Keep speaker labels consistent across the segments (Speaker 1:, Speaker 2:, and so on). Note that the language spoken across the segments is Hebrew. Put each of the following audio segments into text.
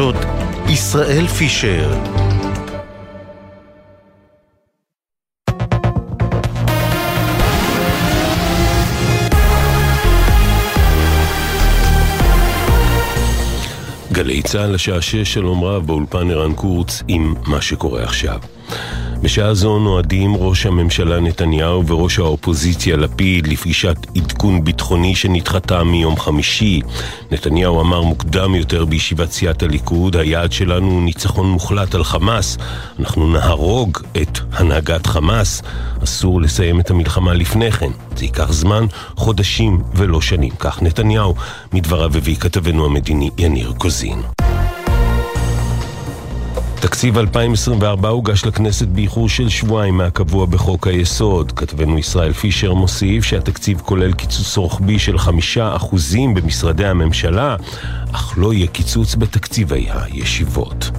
Speaker 1: החדשות, ישראל פישר גלי צה"ל לשעה שש, שלום רב, באולפן ערן קורץ עם מה שקורה עכשיו. בשעה זו נועדים ראש הממשלה נתניהו וראש האופוזיציה לפיד לפגישת עדכון ביטחוני שנדחתה מיום חמישי. נתניהו אמר מוקדם יותר בישיבת סיעת הליכוד, היעד שלנו הוא ניצחון מוחלט על חמאס. אנחנו נהרוג את הנהגת חמאס. אסור לסיים את המלחמה לפני כן. זה ייקח זמן, חודשים ולא שנים. כך נתניהו, מדבריו הביא כתבנו המדיני יניר קוזין. תקציב 2024 הוגש לכנסת באיחור של שבועיים מהקבוע בחוק היסוד. כתבנו ישראל פישר מוסיף שהתקציב כולל קיצוץ רוחבי של חמישה אחוזים במשרדי הממשלה, אך לא יהיה קיצוץ בתקציבי הישיבות.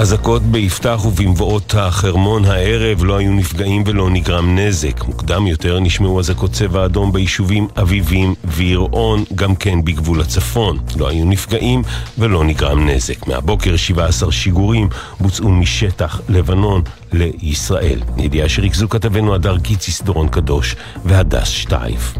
Speaker 1: אזעקות ביפתח ובמבואות החרמון הערב לא היו נפגעים ולא נגרם נזק. מוקדם יותר נשמעו אזעקות צבע אדום ביישובים אביבים ויראון, גם כן בגבול הצפון. לא היו נפגעים ולא נגרם נזק. מהבוקר 17 שיגורים בוצעו משטח לבנון לישראל. ידיעה שריכזו כתבנו הדר גיציס דורון קדוש והדס שטייף.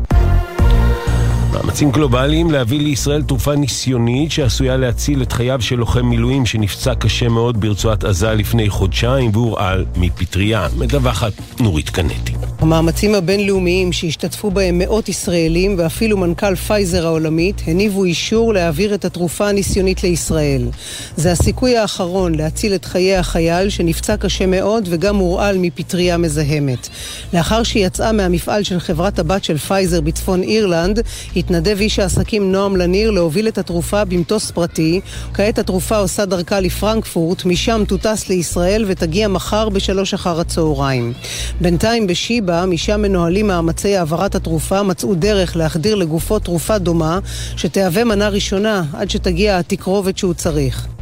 Speaker 1: מאמצים גלובליים להביא לישראל תרופה ניסיונית שעשויה להציל את חייו של לוחם מילואים שנפצע קשה מאוד ברצועת עזה לפני חודשיים והורעל מפטריה. מדווחת נורית קנטי.
Speaker 2: המאמצים הבינלאומיים שהשתתפו בהם מאות ישראלים ואפילו מנכ"ל פייזר העולמית הניבו אישור להעביר את התרופה הניסיונית לישראל. זה הסיכוי האחרון להציל את חיי החייל שנפצע קשה מאוד וגם הורעל מפטריה מזהמת. לאחר שיצאה מהמפעל של חברת הבת של פייזר בצפון אירלנד, התנדב איש העסקים נועם לניר להוביל את התרופה במטוס פרטי. כעת התרופה עושה דרכה לפרנקפורט, משם תוטס לישראל ותגיע מחר בשלוש אחר הצהריים. בינתיים בשיבא, משם מנוהלים מאמצי העברת התרופה, מצאו דרך להחדיר לגופו תרופה דומה, שתהווה מנה ראשונה עד שתגיע התקרובת שהוא צריך.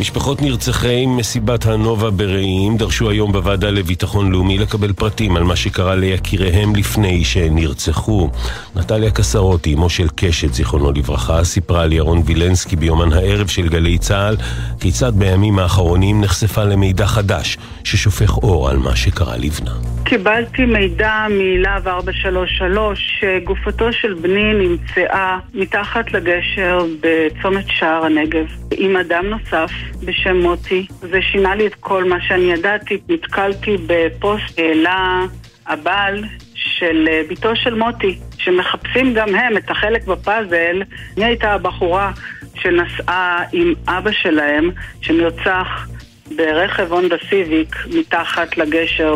Speaker 1: משפחות נרצחי מסיבת הנובה ברעים דרשו היום בוועדה לביטחון לאומי לקבל פרטים על מה שקרה ליקיריהם לפני שנרצחו. נטליה קסרוטי, אמו של קשת, זיכרונו לברכה, סיפרה על ירון וילנסקי ביומן הערב של גלי צה"ל כיצד בימים האחרונים נחשפה למידע חדש ששופך אור על מה שקרה לבנה.
Speaker 3: קיבלתי מידע מלהב 433 שגופתו של בני נמצאה מתחת לגשר בצומת שער הנגב עם אדם נוסף בשם מוטי. זה שינה לי את כל מה שאני ידעתי. נתקלתי בפוסט העלה הבעל של בתו של מוטי, שמחפשים גם הם את החלק בפאזל. מי הייתה הבחורה שנסעה עם אבא שלהם, שנרצח ברכב הונדה סיביק מתחת לגשר.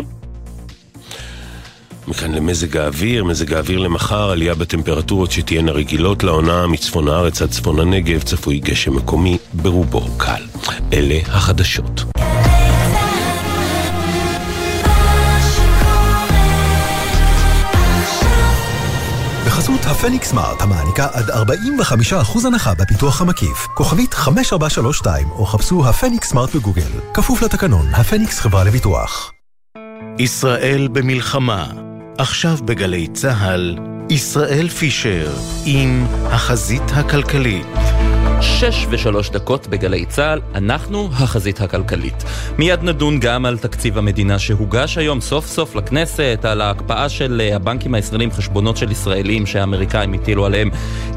Speaker 1: מכאן למזג האוויר, מזג האוויר למחר, עלייה בטמפרטורות שתהיינה רגילות לעונה מצפון הארץ עד צפון הנגב, צפוי גשם מקומי, ברובו קל. אלה החדשות.
Speaker 4: בחסות הפניקס סמארט, המעניקה עד 45% הנחה בפיתוח המקיף. כוכבית 5432, או חפשו הפניקס סמארט בגוגל. כפוף לתקנון, הפניקס חברה לביטוח.
Speaker 1: ישראל במלחמה עכשיו בגלי צה"ל, ישראל פישר עם החזית הכלכלית.
Speaker 5: שש ושלוש דקות בגלי צה"ל, אנחנו החזית הכלכלית. מיד נדון גם על תקציב המדינה שהוגש היום סוף סוף לכנסת, על ההקפאה של אה, הבנקים הישראלים, חשבונות של ישראלים שהאמריקאים הטילו עליהם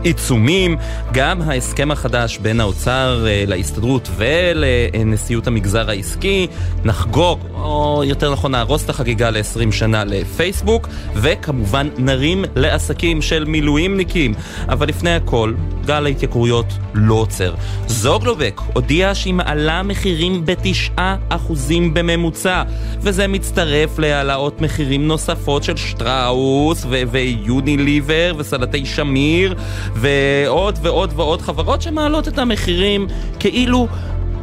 Speaker 5: עיצומים, גם ההסכם החדש בין האוצר אה, להסתדרות ולנשיאות המגזר העסקי, נחגוג, או יותר נכון נהרוס את החגיגה ל-20 שנה לפייסבוק, וכמובן נרים לעסקים של מילואימניקים. אבל לפני הכל, גל ההתייקרויות לא עוצר. זוגלובק הודיעה שהיא מעלה מחירים בתשעה אחוזים בממוצע, וזה מצטרף להעלאות מחירים נוספות של שטראוס ויוניליבר וסלטי שמיר ועוד ועוד ועוד חברות שמעלות את המחירים כאילו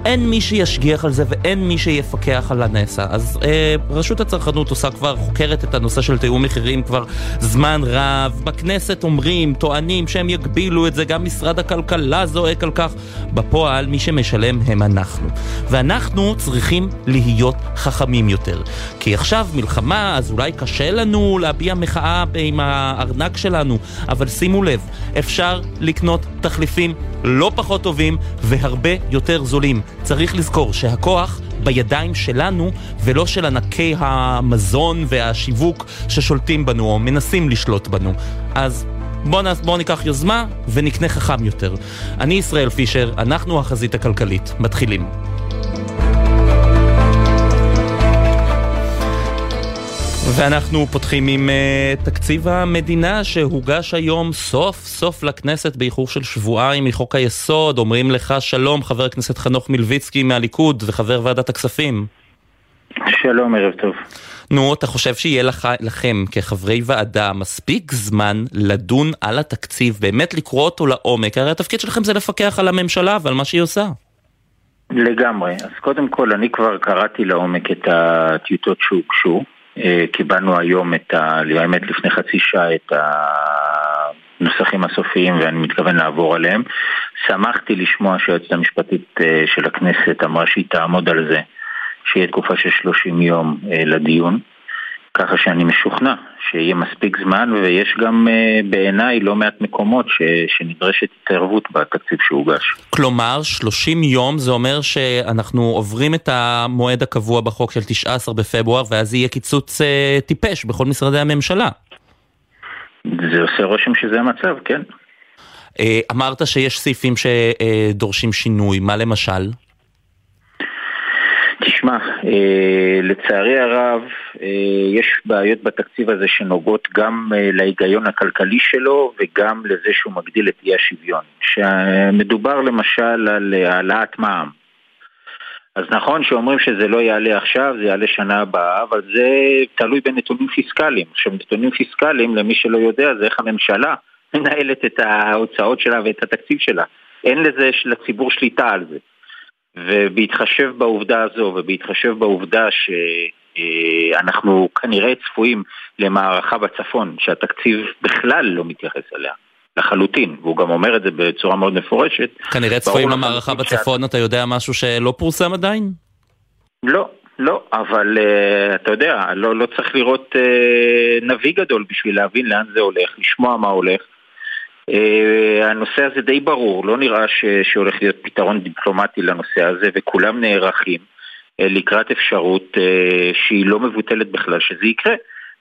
Speaker 5: אין מי שישגיח על זה ואין מי שיפקח על הנעשה. אז אה, רשות הצרכנות עושה כבר, חוקרת את הנושא של תיאום מחירים כבר זמן רב. בכנסת אומרים, טוענים שהם יגבילו את זה, גם משרד הכלכלה זועק על כך. בפועל, מי שמשלם הם אנחנו. ואנחנו צריכים להיות חכמים יותר. כי עכשיו מלחמה, אז אולי קשה לנו להביע מחאה עם הארנק שלנו, אבל שימו לב, אפשר לקנות תחליפים לא פחות טובים והרבה יותר זולים. צריך לזכור שהכוח בידיים שלנו ולא של ענקי המזון והשיווק ששולטים בנו או מנסים לשלוט בנו. אז בואו בוא ניקח יוזמה ונקנה חכם יותר. אני ישראל פישר, אנחנו החזית הכלכלית. מתחילים. ואנחנו פותחים עם uh, תקציב המדינה שהוגש היום סוף סוף לכנסת באיחור של שבועיים מחוק היסוד. אומרים לך שלום חבר הכנסת חנוך מלביצקי מהליכוד וחבר ועדת הכספים.
Speaker 6: שלום, ערב טוב.
Speaker 5: נו, אתה חושב שיהיה לך, לכם כחברי ועדה מספיק זמן לדון על התקציב, באמת לקרוא אותו לעומק? הרי התפקיד שלכם זה לפקח על הממשלה ועל מה שהיא עושה.
Speaker 6: לגמרי. אז קודם כל, אני כבר קראתי לעומק את הטיוטות שהוגשו. אה, קיבלנו היום את ה... האמת לפני חצי שעה את הנוסחים הסופיים ואני מתכוון לעבור עליהם. שמחתי לשמוע שהיועצת המשפטית אה, של הכנסת אמרה שהיא תעמוד על זה שיהיה תקופה של 30 יום אה, לדיון. ככה שאני משוכנע שיהיה מספיק זמן ויש גם uh, בעיניי לא מעט מקומות ש, שנדרשת התערבות בתקציב שהוגש.
Speaker 5: כלומר, 30 יום זה אומר שאנחנו עוברים את המועד הקבוע בחוק של 19 בפברואר ואז יהיה קיצוץ uh, טיפש בכל משרדי הממשלה.
Speaker 6: זה עושה רושם שזה המצב, כן.
Speaker 5: Uh, אמרת שיש סעיפים שדורשים שינוי, מה למשל?
Speaker 6: תשמע, אה, לצערי הרב אה, יש בעיות בתקציב הזה שנוגעות גם אה, להיגיון הכלכלי שלו וגם לזה שהוא מגדיל את אי השוויון. שמדובר למשל על העלאת מע"מ. אז נכון שאומרים שזה לא יעלה עכשיו, זה יעלה שנה הבאה, אבל זה תלוי בנתונים פיסקליים. עכשיו נתונים פיסקליים, למי שלא יודע, זה איך הממשלה מנהלת את ההוצאות שלה ואת התקציב שלה. אין לזה לציבור שליטה על זה. ובהתחשב בעובדה הזו ובהתחשב בעובדה שאנחנו כנראה צפויים למערכה בצפון שהתקציב בכלל לא מתייחס אליה לחלוטין, והוא גם אומר את זה בצורה מאוד מפורשת.
Speaker 5: כנראה צפויים למערכה בצפון, ש... אתה יודע משהו שלא פורסם עדיין?
Speaker 6: לא, לא, אבל uh, אתה יודע, לא, לא צריך לראות uh, נביא גדול בשביל להבין לאן זה הולך, לשמוע מה הולך. Uh, הנושא הזה די ברור, לא נראה ש, שהולך להיות פתרון דיפלומטי לנושא הזה וכולם נערכים uh, לקראת אפשרות uh, שהיא לא מבוטלת בכלל שזה יקרה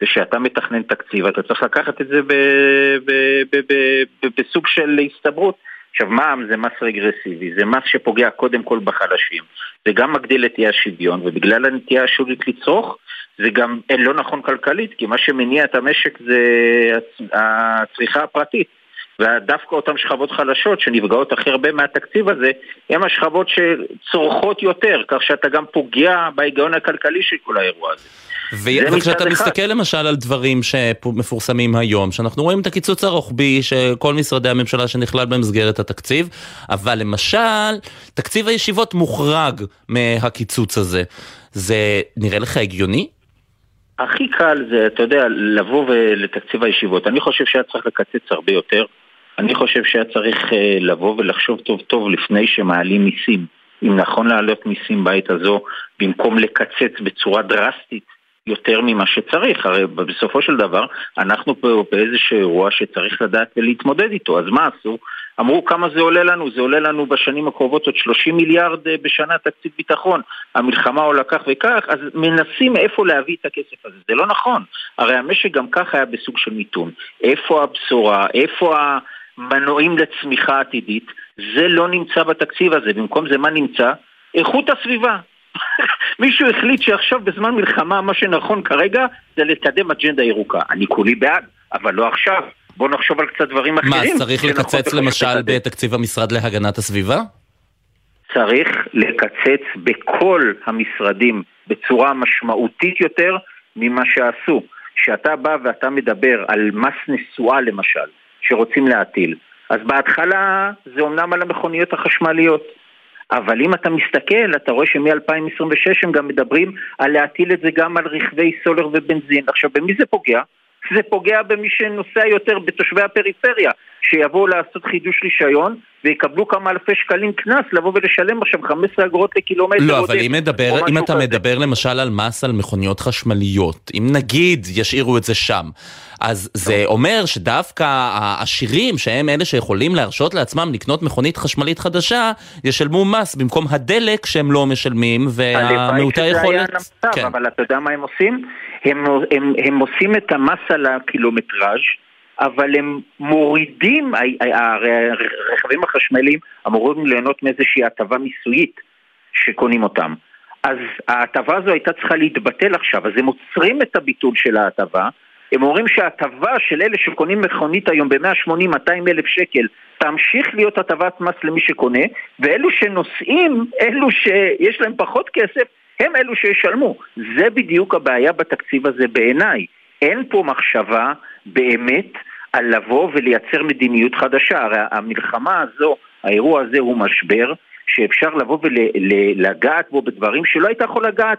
Speaker 6: ושאתה מתכנן תקציב אתה צריך לקחת את זה בסוג של הסתברות. עכשיו מע"מ זה מס רגרסיבי, זה מס שפוגע קודם כל בחלשים זה גם מגדיל את אי השוויון ובגלל הנטייה השולית לצרוך זה גם לא נכון כלכלית כי מה שמניע את המשק זה הצריכה הפרטית ודווקא אותן שכבות חלשות שנפגעות הכי הרבה מהתקציב הזה, הן השכבות שצורכות יותר, כך שאתה גם פוגע בהיגיון הכלכלי של כל האירוע הזה.
Speaker 5: וכשאתה מסתכל למשל על דברים שמפורסמים היום, שאנחנו רואים את הקיצוץ הרוחבי שכל משרדי הממשלה שנכלל במסגרת התקציב, אבל למשל, תקציב הישיבות מוחרג מהקיצוץ הזה. זה נראה לך הגיוני?
Speaker 6: הכי קל זה, אתה יודע, לבוא לתקציב הישיבות. אני חושב שהיה צריך לקצץ הרבה יותר. אני חושב שהיה צריך אה, לבוא ולחשוב טוב טוב לפני שמעלים מיסים. אם נכון להעלות מיסים בעת הזו, במקום לקצץ בצורה דרסטית יותר ממה שצריך. הרי בסופו של דבר, אנחנו פה באיזשהו אירוע שצריך לדעת ולהתמודד איתו. אז מה עשו? אמרו כמה זה עולה לנו, זה עולה לנו בשנים הקרובות עוד 30 מיליארד אה, בשנה תקציב ביטחון, המלחמה עולה כך וכך, אז מנסים איפה להביא את הכסף הזה, זה לא נכון, הרי המשק גם כך היה בסוג של מיתון, איפה הבשורה, איפה ה... מנועים לצמיחה עתידית, זה לא נמצא בתקציב הזה. במקום זה מה נמצא? איכות הסביבה. מישהו החליט שעכשיו בזמן מלחמה מה שנכון כרגע זה לקדם אג'נדה ירוקה. אני כולי בעד, אבל לא עכשיו. בואו נחשוב על קצת דברים אחרים.
Speaker 5: מה, צריך לקצץ למשל בתקציב המשרד להגנת הסביבה?
Speaker 6: צריך לקצץ בכל המשרדים בצורה משמעותית יותר ממה שעשו. כשאתה בא ואתה מדבר על מס נסועה למשל, שרוצים להטיל. אז בהתחלה זה אומנם על המכוניות החשמליות, אבל אם אתה מסתכל, אתה רואה שמ-2026 הם גם מדברים על להטיל את זה גם על רכבי סולר ובנזין. עכשיו, במי זה פוגע? זה פוגע במי שנוסע יותר, בתושבי הפריפריה, שיבואו לעשות חידוש רישיון ויקבלו כמה אלפי שקלים קנס לבוא ולשלם עכשיו 15 אגורות לקילומטר.
Speaker 5: לא, אבל אם, מדבר, אם אתה כזה. מדבר למשל על מס על מכוניות חשמליות, אם נגיד ישאירו את זה שם, אז זה אומר שדווקא העשירים, שהם אלה שיכולים להרשות לעצמם לקנות מכונית חשמלית חדשה, ישלמו מס במקום הדלק שהם לא משלמים, והמעוטי היכולת...
Speaker 6: כן. אבל אתה יודע מה הם עושים? הם, הם, הם עושים את המס על הקילומטראז' אבל הם מורידים, הרכבים החשמליים אמורים ליהנות מאיזושהי הטבה מיסויית שקונים אותם. אז ההטבה הזו הייתה צריכה להתבטל עכשיו, אז הם עוצרים את הביטול של ההטבה, הם אומרים שההטבה של אלה שקונים מכונית היום ב-180-200 אלף שקל תמשיך להיות הטבת מס למי שקונה, ואלו שנוסעים, אלו שיש להם פחות כסף, הם אלו שישלמו. זה בדיוק הבעיה בתקציב הזה בעיניי. אין פה מחשבה באמת על לבוא ולייצר מדיניות חדשה. הרי המלחמה הזו, האירוע הזה הוא משבר שאפשר לבוא ולגעת בו בדברים שלא היית יכול לגעת.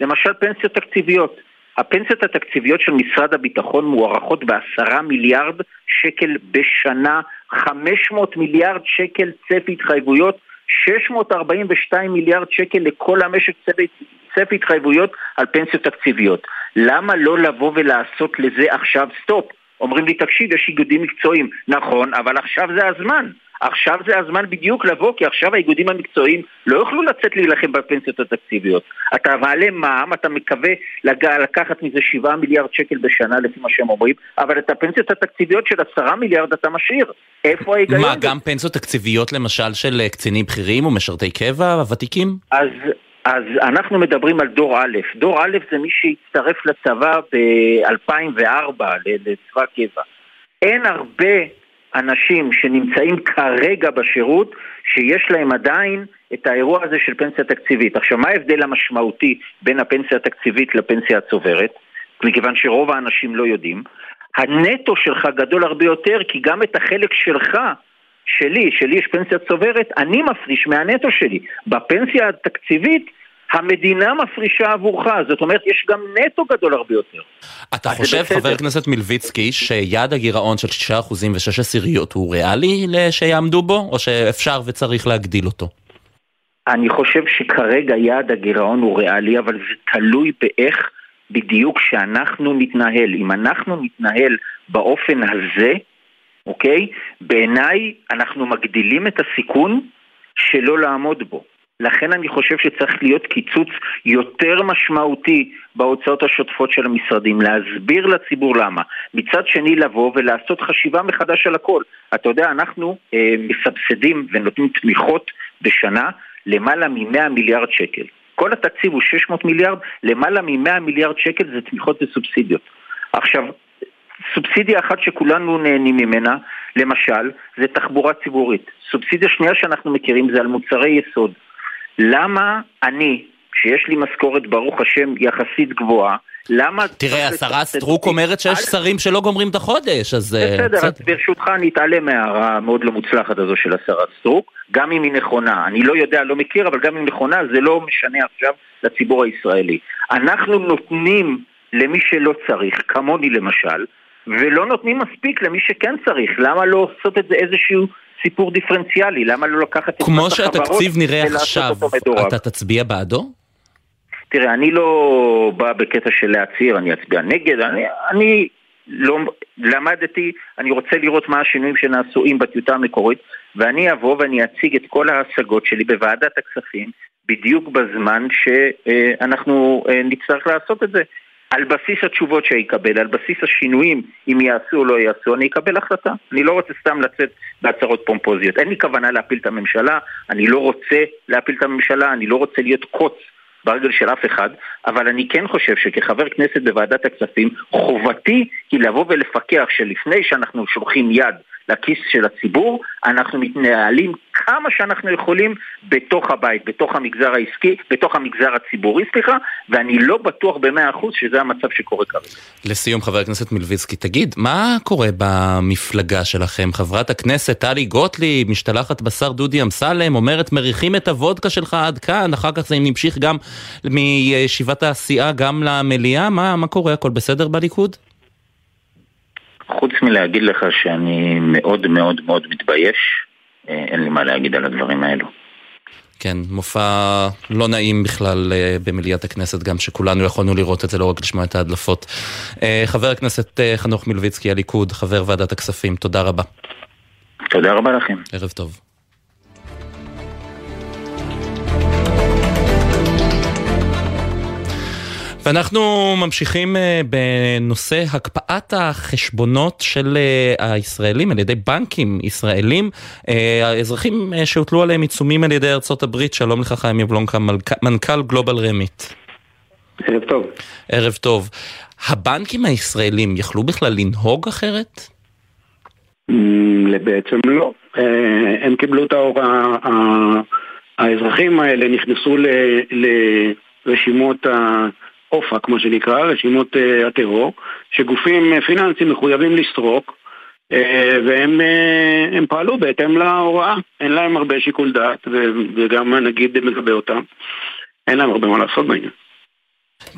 Speaker 6: למשל פנסיות תקציביות. הפנסיות התקציביות של משרד הביטחון מוערכות בעשרה מיליארד שקל בשנה, 500 מיליארד שקל צפי התחייבויות 642 מיליארד שקל לכל המשק צפי, צפי התחייבויות על פנסיות תקציביות. למה לא לבוא ולעשות לזה עכשיו סטופ? אומרים לי, תקשיב, יש איגודים מקצועיים. נכון, אבל עכשיו זה הזמן. עכשיו זה הזמן בדיוק לבוא, כי עכשיו האיגודים המקצועיים לא יוכלו לצאת להילחם בפנסיות התקציביות. אתה מעלה מע"מ, אתה מקווה לגע, לקחת מזה 7 מיליארד שקל בשנה לפי מה שהם אומרים, אבל את הפנסיות התקציביות של 10 מיליארד אתה משאיר. איפה ההיגיון?
Speaker 5: מה, גם פנסיות תקציביות למשל של אה, קצינים בכירים ומשרתי קבע, ותיקים?
Speaker 6: אז אז אנחנו מדברים על דור א'. דור א' זה מי שהצטרף לצבא ב-2004 לצבא קבע. אין הרבה אנשים שנמצאים כרגע בשירות שיש להם עדיין את האירוע הזה של פנסיה תקציבית. עכשיו, מה ההבדל המשמעותי בין הפנסיה התקציבית לפנסיה הצוברת? מכיוון שרוב האנשים לא יודעים. הנטו שלך גדול הרבה יותר, כי גם את החלק שלך, שלי, שלי יש פנסיה צוברת, אני מפריש מהנטו שלי. בפנסיה התקציבית המדינה מפרישה עבורך, זאת אומרת יש גם נטו גדול הרבה יותר.
Speaker 5: אתה חושב, חבר הכנסת מלביצקי, שיעד הגירעון של 6% ו-6 עשיריות הוא ריאלי שיעמדו בו, או שאפשר וצריך להגדיל אותו?
Speaker 6: אני חושב שכרגע יעד הגירעון הוא ריאלי, אבל זה תלוי באיך בדיוק שאנחנו נתנהל. אם אנחנו נתנהל באופן הזה, אוקיי? בעיניי אנחנו מגדילים את הסיכון שלא לעמוד בו. לכן אני חושב שצריך להיות קיצוץ יותר משמעותי בהוצאות השוטפות של המשרדים, להסביר לציבור למה. מצד שני לבוא ולעשות חשיבה מחדש על הכל. אתה יודע, אנחנו אה, מסבסדים ונותנים תמיכות בשנה למעלה מ-100 מיליארד שקל. כל התקציב הוא 600 מיליארד, למעלה מ-100 מיליארד שקל זה תמיכות וסובסידיות. עכשיו, סובסידיה אחת שכולנו נהנים ממנה, למשל, זה תחבורה ציבורית. סובסידיה שנייה שאנחנו מכירים זה על מוצרי יסוד. למה אני, שיש לי משכורת ברוך השם יחסית גבוהה, למה...
Speaker 5: תראה, השרה סטרוק אומרת שיש שרים שלא גומרים את החודש, אז...
Speaker 6: אה, בסדר, אז ברשותך אני אתעלם מההערה המאוד לא מוצלחת הזו של השרה סטרוק, גם אם היא נכונה. אני לא יודע, לא מכיר, אבל גם אם נכונה, זה לא משנה עכשיו לציבור הישראלי. אנחנו נותנים למי שלא צריך, כמוני למשל, ולא נותנים מספיק למי שכן צריך. למה לא לעשות את זה איזשהו סיפור דיפרנציאלי, למה לא לקחת את
Speaker 5: כמו שהתקציב נראה עכשיו, אתה תצביע בעדו?
Speaker 6: תראה, אני לא בא בקטע של להצהיר, אני אצביע נגד, אני, אני לא, למדתי, אני רוצה לראות מה השינויים שנעשו עם בטיוטה המקורית, ואני אבוא ואני אציג את כל ההשגות שלי בוועדת הכספים, בדיוק בזמן שאנחנו אה, נצטרך לעשות את זה. על בסיס התשובות שיקבל, על בסיס השינויים, אם יעשו או לא יעשו, אני אקבל החלטה. אני לא רוצה סתם לצאת בהצהרות פומפוזיות. אין לי כוונה להפיל את הממשלה, אני לא רוצה להפיל את הממשלה, אני לא רוצה להיות קוץ ברגל של אף אחד, אבל אני כן חושב שכחבר כנסת בוועדת הכספים, חובתי היא לבוא ולפקח שלפני שאנחנו שולחים יד לכיס של הציבור, אנחנו מתנהלים כמה שאנחנו יכולים בתוך הבית, בתוך המגזר העסקי, בתוך המגזר הציבורי, סליחה, ואני לא בטוח במאה אחוז שזה המצב שקורה כרגע.
Speaker 5: לסיום, חבר הכנסת מלביצקי, תגיד, מה קורה במפלגה שלכם? חברת הכנסת טלי גוטליב משתלחת בשר דודי אמסלם, אומרת מריחים את הוודקה שלך עד כאן, אחר כך זה נמשיך גם מישיבת הסיעה גם למליאה, מה, מה קורה? הכל בסדר בליכוד?
Speaker 6: חוץ מלהגיד לך שאני מאוד מאוד מאוד מתבייש, אה, אין לי מה להגיד על הדברים האלו.
Speaker 5: כן, מופע לא נעים בכלל אה, במליאת הכנסת, גם שכולנו יכולנו לראות את זה, לא רק לשמוע את ההדלפות. אה, חבר הכנסת חנוך מלביצקי, הליכוד, חבר ועדת הכספים, תודה רבה.
Speaker 6: תודה רבה לכם.
Speaker 5: ערב טוב. ואנחנו ממשיכים אה, בנושא הקפאת החשבונות של אה, הישראלים על ידי בנקים ישראלים, אה, האזרחים שהוטלו עליהם עיצומים על ידי ארצות הברית, שלום לך חיים יבלונקה, מנכ"ל גלובל רמיט.
Speaker 7: ערב טוב.
Speaker 5: ערב טוב. הבנקים הישראלים יכלו בכלל לנהוג אחרת?
Speaker 7: Mm, בעצם לא. הם קיבלו את ההוראה, האזרחים האלה נכנסו לרשימות ה... אופק, מה שנקרא, רשימות uh, הטרור, שגופים uh, פיננסיים מחויבים לסרוק, uh, והם uh, פעלו בהתאם להוראה. אין להם הרבה שיקול דעת, וגם הנגיד מגבה אותם. אין להם הרבה מה לעשות בעניין.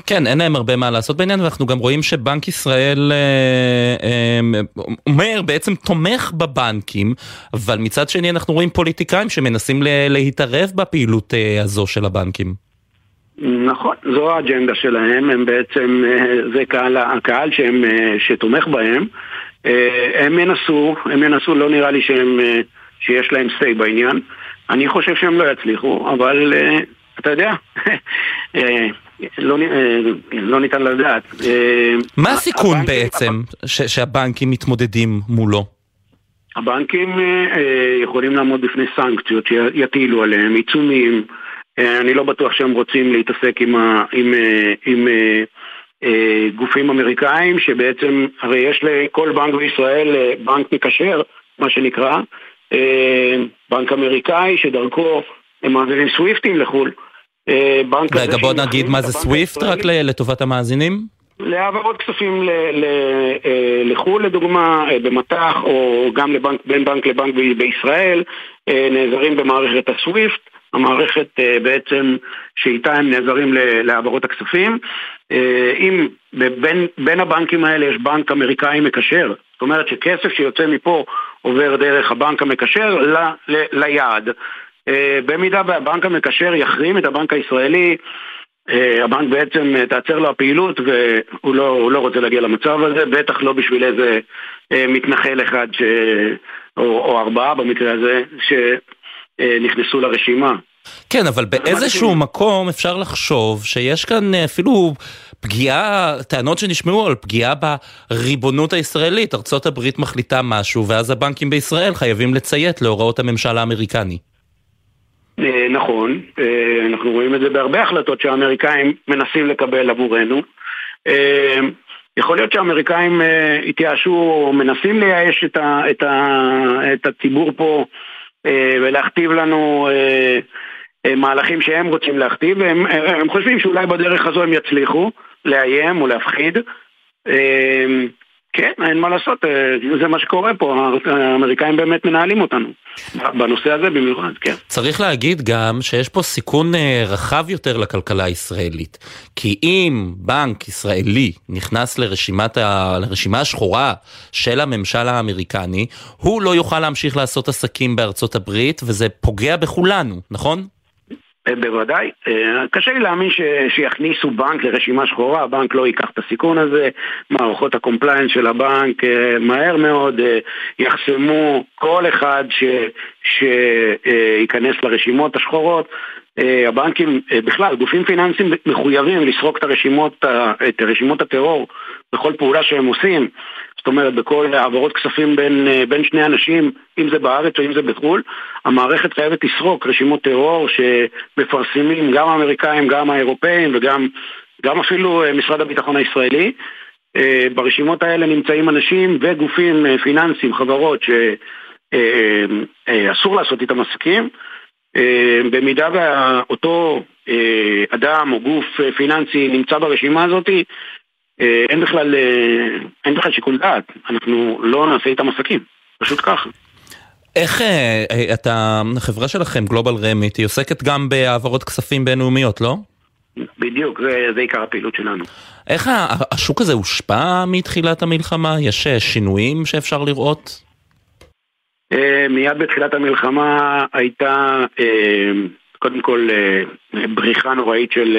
Speaker 5: כן, אין להם הרבה מה לעשות בעניין, ואנחנו גם רואים שבנק ישראל אה, אה, אומר, בעצם תומך בבנקים, אבל מצד שני אנחנו רואים פוליטיקאים שמנסים להתערב בפעילות אה, הזו של הבנקים.
Speaker 7: נכון, זו האג'נדה שלהם, הם בעצם, אה, זה קהל, הקהל שהם, אה, שתומך בהם, אה, הם ינסו, הם ינסו, לא נראה לי שהם, שיש להם say בעניין, אני חושב שהם לא יצליחו, אבל אתה יודע, לא, לא ניתן לדעת.
Speaker 5: מה הסיכון הבנקים, בעצם הבנק... שהבנקים מתמודדים מולו?
Speaker 7: הבנקים יכולים לעמוד בפני סנקציות שיטילו עליהם, עיצומים. אה, אני לא בטוח שהם רוצים להתעסק עם, ה, עם, אה, עם, עם אה, גופים אמריקאים, שבעצם, הרי יש לכל בנק בישראל בנק מקשר, מה שנקרא, בנק אמריקאי שדרכו הם מעבירים סוויפטים לחו"ל.
Speaker 5: רגע, בוא נגיד מה זה סוויפט רק לטובת המאזינים?
Speaker 7: להעברות כספים לחו"ל לדוגמה, במט"ח או גם לבנק, בין בנק לבנק בישראל, נעזרים במערכת הסוויפט. המערכת אה, בעצם שאיתה הם נעזרים להעברות הכספים. אה, אם בין, בין הבנקים האלה יש בנק אמריקאי מקשר, זאת אומרת שכסף שיוצא מפה עובר דרך הבנק המקשר ל, ל, ליעד. אה, במידה והבנק המקשר יחרים את הבנק הישראלי, הבנק בעצם תעצר לו הפעילות והוא לא, לא רוצה להגיע למצב הזה, בטח לא בשביל איזה מתנחל אחד ש... או, או ארבעה במקרה הזה, נכנסו לרשימה.
Speaker 5: כן, אבל באיזשהו מקום אפשר לחשוב שיש כאן אה, אפילו פגיעה, טענות שנשמעו על פגיעה בריבונות הישראלית. ארצות הברית מחליטה משהו, ואז הבנקים בישראל חייבים לציית להוראות הממשל האמריקני.
Speaker 7: אה, נכון, אנחנו רואים את זה בהרבה החלטות שהאמריקאים מנסים לקבל עבורנו. יכול להיות שהאמריקאים התייאשו או מנסים לייאש את, את, את הציבור פה אה, ולהכתיב לנו אה, אה, מהלכים שהם רוצים להכתיב, והם הם חושבים שאולי בדרך הזו הם יצליחו לאיים או להפחיד. כן, אין מה לעשות, זה מה שקורה פה, האמריקאים באמת מנהלים אותנו, בנושא הזה במיוחד, כן.
Speaker 5: צריך להגיד גם שיש פה סיכון רחב יותר לכלכלה הישראלית, כי אם בנק ישראלי נכנס לרשימת ה... לרשימה השחורה של הממשל האמריקני, הוא לא יוכל להמשיך לעשות עסקים בארצות הברית, וזה פוגע בכולנו, נכון?
Speaker 7: אה, בוודאי. אה, קשה לי להאמין ש... שיכניסו בנק לרשימה שחורה, הבנק לא ייקח את הסיכון הזה, מערכות ה compliance של הבנק אה, מהר מאוד יחסמו כל אחד ש... שייכנס לרשימות השחורות. הבנקים, בכלל, גופים פיננסיים מחויבים לסרוק את הרשימות, את רשימות הטרור בכל פעולה שהם עושים. זאת אומרת בכל העברות כספים בין, אה, בין שני אנשים, אם זה בארץ או אם זה בחו"ל, המערכת חייבת לסרוק רשימות טרור שמפרסמים גם האמריקאים, גם האירופאים וגם גם אפילו אה, משרד הביטחון הישראלי. אה, ברשימות האלה נמצאים אנשים וגופים פיננסיים, חברות ש... אסור לעשות איתם עסקים. במידה ואותו אדם או גוף פיננסי נמצא ברשימה הזאת, אין בכלל, אין בכלל שיקול דעת, אנחנו לא נעשה איתם עסקים, פשוט ככה.
Speaker 5: איך אתה, החברה שלכם, גלובל רמיט, היא עוסקת גם בהעברות כספים בינלאומיות, לא?
Speaker 7: בדיוק, זה, זה עיקר הפעילות שלנו.
Speaker 5: איך השוק הזה הושפע מתחילת המלחמה? יש שינויים שאפשר לראות?
Speaker 7: מיד בתחילת המלחמה הייתה קודם כל בריחה נוראית של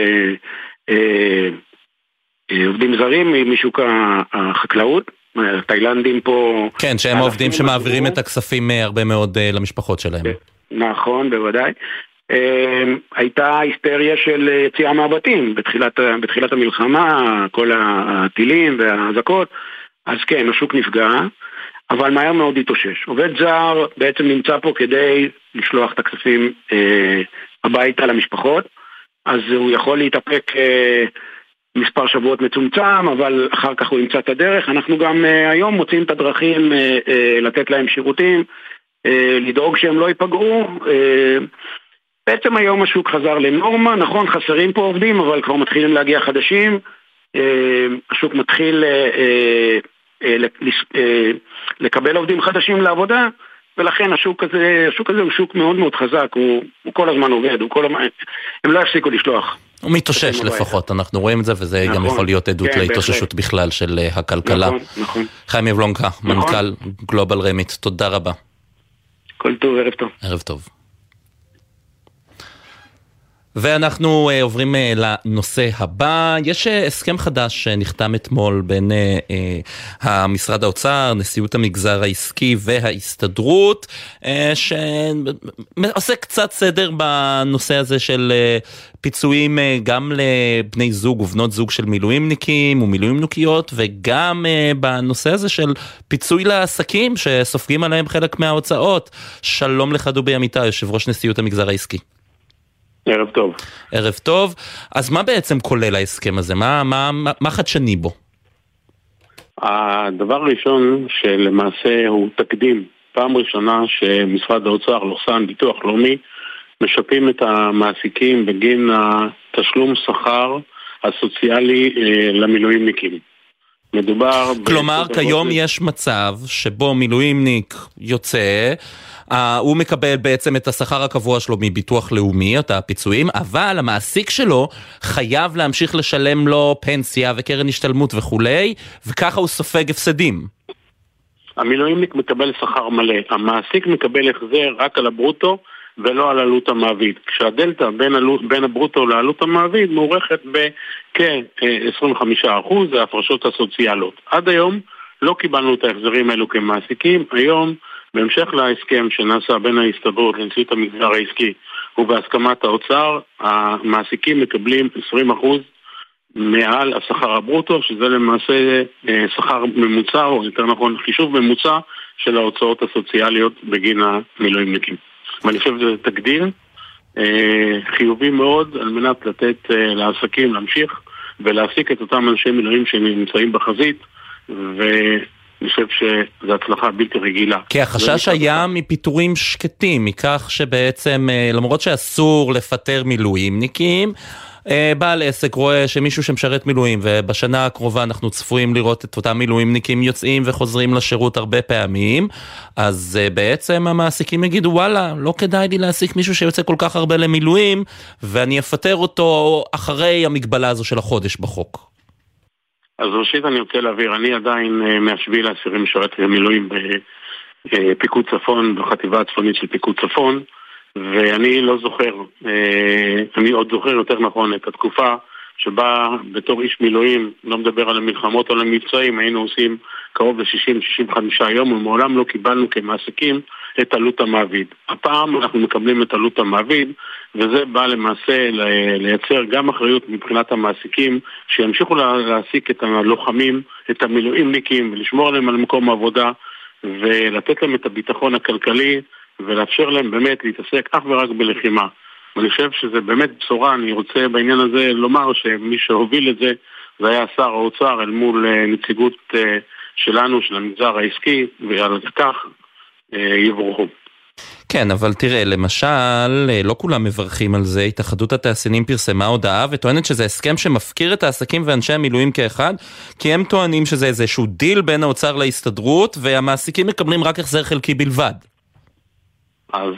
Speaker 7: עובדים זרים משוק החקלאות. התאילנדים פה...
Speaker 5: כן, שהם העובדים שמעבירים את הכספים הרבה מאוד למשפחות שלהם.
Speaker 7: נכון, בוודאי. הייתה היסטריה של יציאה מהבתים בתחילת, בתחילת המלחמה, כל הטילים והאזעקות, אז כן, השוק נפגע. אבל מהר מאוד התאושש. עובד זר בעצם נמצא פה כדי לשלוח את הכספים אה, הביתה למשפחות, אז הוא יכול להתאפק אה, מספר שבועות מצומצם, אבל אחר כך הוא ימצא את הדרך. אנחנו גם אה, היום מוצאים את הדרכים אה, אה, לתת להם שירותים, לדאוג שהם לא ייפגעו. בעצם היום השוק חזר לנורמה, נכון, חסרים פה עובדים, אבל כבר מתחילים להגיע חדשים. השוק מתחיל... לקבל עובדים חדשים לעבודה, ולכן השוק הזה, השוק הזה הוא שוק מאוד מאוד חזק, הוא, הוא כל הזמן עובד, הוא כל הזמן, הם לא יפסיקו לשלוח.
Speaker 5: הוא מתאושש לפחות, אנחנו רואים את זה, וזה נכון, גם יכול להיות עדות כן, להתאוששות בכלל של הכלכלה.
Speaker 7: נכון, נכון.
Speaker 5: חיים יבלונקה, נכון. מנכ"ל גלובל רמיט, תודה רבה.
Speaker 7: כל טוב, ערב טוב.
Speaker 5: ערב טוב. ואנחנו uh, עוברים uh, לנושא הבא. יש uh, הסכם חדש שנחתם אתמול בין המשרד האוצר, נשיאות המגזר העסקי וההסתדרות, שעושה קצת סדר בנושא הזה של פיצויים גם לבני זוג ובנות זוג של מילואימניקים ומילואימניקיות, וגם בנושא הזה של פיצוי לעסקים שסופגים עליהם חלק מההוצאות. שלום לך דובי אמיתי, יושב ראש נשיאות המגזר העסקי.
Speaker 8: ערב טוב.
Speaker 5: ערב טוב. אז מה בעצם כולל ההסכם הזה? מה, מה, מה, מה חדשני בו?
Speaker 8: הדבר הראשון שלמעשה הוא תקדים. פעם ראשונה שמשרד האוצר, לוחסן ביטוח לאומי, משפים את המעסיקים בגין התשלום שכר הסוציאלי אה, למילואימניקים. מדובר...
Speaker 5: כלומר, כיום יש מצב שבו מילואימניק יוצא, הוא מקבל בעצם את השכר הקבוע שלו מביטוח לאומי, את הפיצויים, אבל המעסיק שלו חייב להמשיך לשלם לו פנסיה וקרן השתלמות וכולי, וככה הוא סופג הפסדים.
Speaker 8: המילואימניק מקבל שכר מלא, המעסיק מקבל החזר רק על הברוטו ולא על עלות המעביד. כשהדלתא בין, בין הברוטו לעלות המעביד מוערכת בכ-25%, זה ההפרשות הסוציאליות. עד היום לא קיבלנו את ההחזרים האלו כמעסיקים, היום בהמשך להסכם שנעשה בין ההסתדרות לנשיאות המגזר העסקי ובהסכמת האוצר, המעסיקים מקבלים 20% מעל השכר הברוטו, שזה למעשה אה, שכר ממוצע, או יותר נכון חישוב ממוצע של ההוצאות הסוציאליות בגין המילואימניקים. ואני חושב שזה תקדים אה, חיובי מאוד על מנת לתת אה, לעסקים להמשיך ולהעסיק את אותם אנשי מילואים שנמצאים בחזית ו... אני חושב שזו הצלחה בלתי רגילה.
Speaker 5: כי החשש היה מפיטורים שקטים, מכך שבעצם אה, למרות שאסור לפטר מילואימניקים, אה, בעל עסק רואה שמישהו שמשרת מילואים ובשנה הקרובה אנחנו צפויים לראות את אותם מילואימניקים יוצאים וחוזרים לשירות הרבה פעמים אז אה, בעצם המעסיקים יגידו וואלה לא כדאי לי להעסיק מישהו שיוצא כל כך הרבה למילואים ואני אפטר אותו אחרי המגבלה הזו של החודש בחוק.
Speaker 8: אז ראשית אני רוצה להבהיר, אני עדיין אה, מהשביעי לעשירים משרת במילואים בפיקוד צפון, בחטיבה הצפונית של פיקוד צפון, ואני לא זוכר, אה, אני עוד זוכר יותר נכון את התקופה שבה בתור איש מילואים, לא מדבר על המלחמות או על המבצעים, היינו עושים קרוב ל-60-65 יום, ומעולם לא קיבלנו כמעסיקים את עלות המעביד. הפעם אנחנו מקבלים את עלות המעביד, וזה בא למעשה לייצר גם אחריות מבחינת המעסיקים, שימשיכו להעסיק את הלוחמים, את המילואימניקים, ולשמור עליהם על מקום העבודה, ולתת להם את הביטחון הכלכלי, ולאפשר להם באמת להתעסק אך ורק בלחימה. ואני חושב שזה באמת בשורה, אני רוצה בעניין הזה לומר שמי שהוביל את זה זה היה שר האוצר אל מול אה, נציגות אה, שלנו, של המגזר העסקי, ועל כך יבורכו.
Speaker 5: כן, אבל תראה, למשל, לא כולם מברכים על זה, התאחדות התעשיינים פרסמה הודעה וטוענת שזה הסכם שמפקיר את העסקים ואנשי המילואים כאחד, כי הם טוענים שזה איזשהו דיל בין האוצר להסתדרות, והמעסיקים מקבלים רק החזר חלקי בלבד.
Speaker 8: אז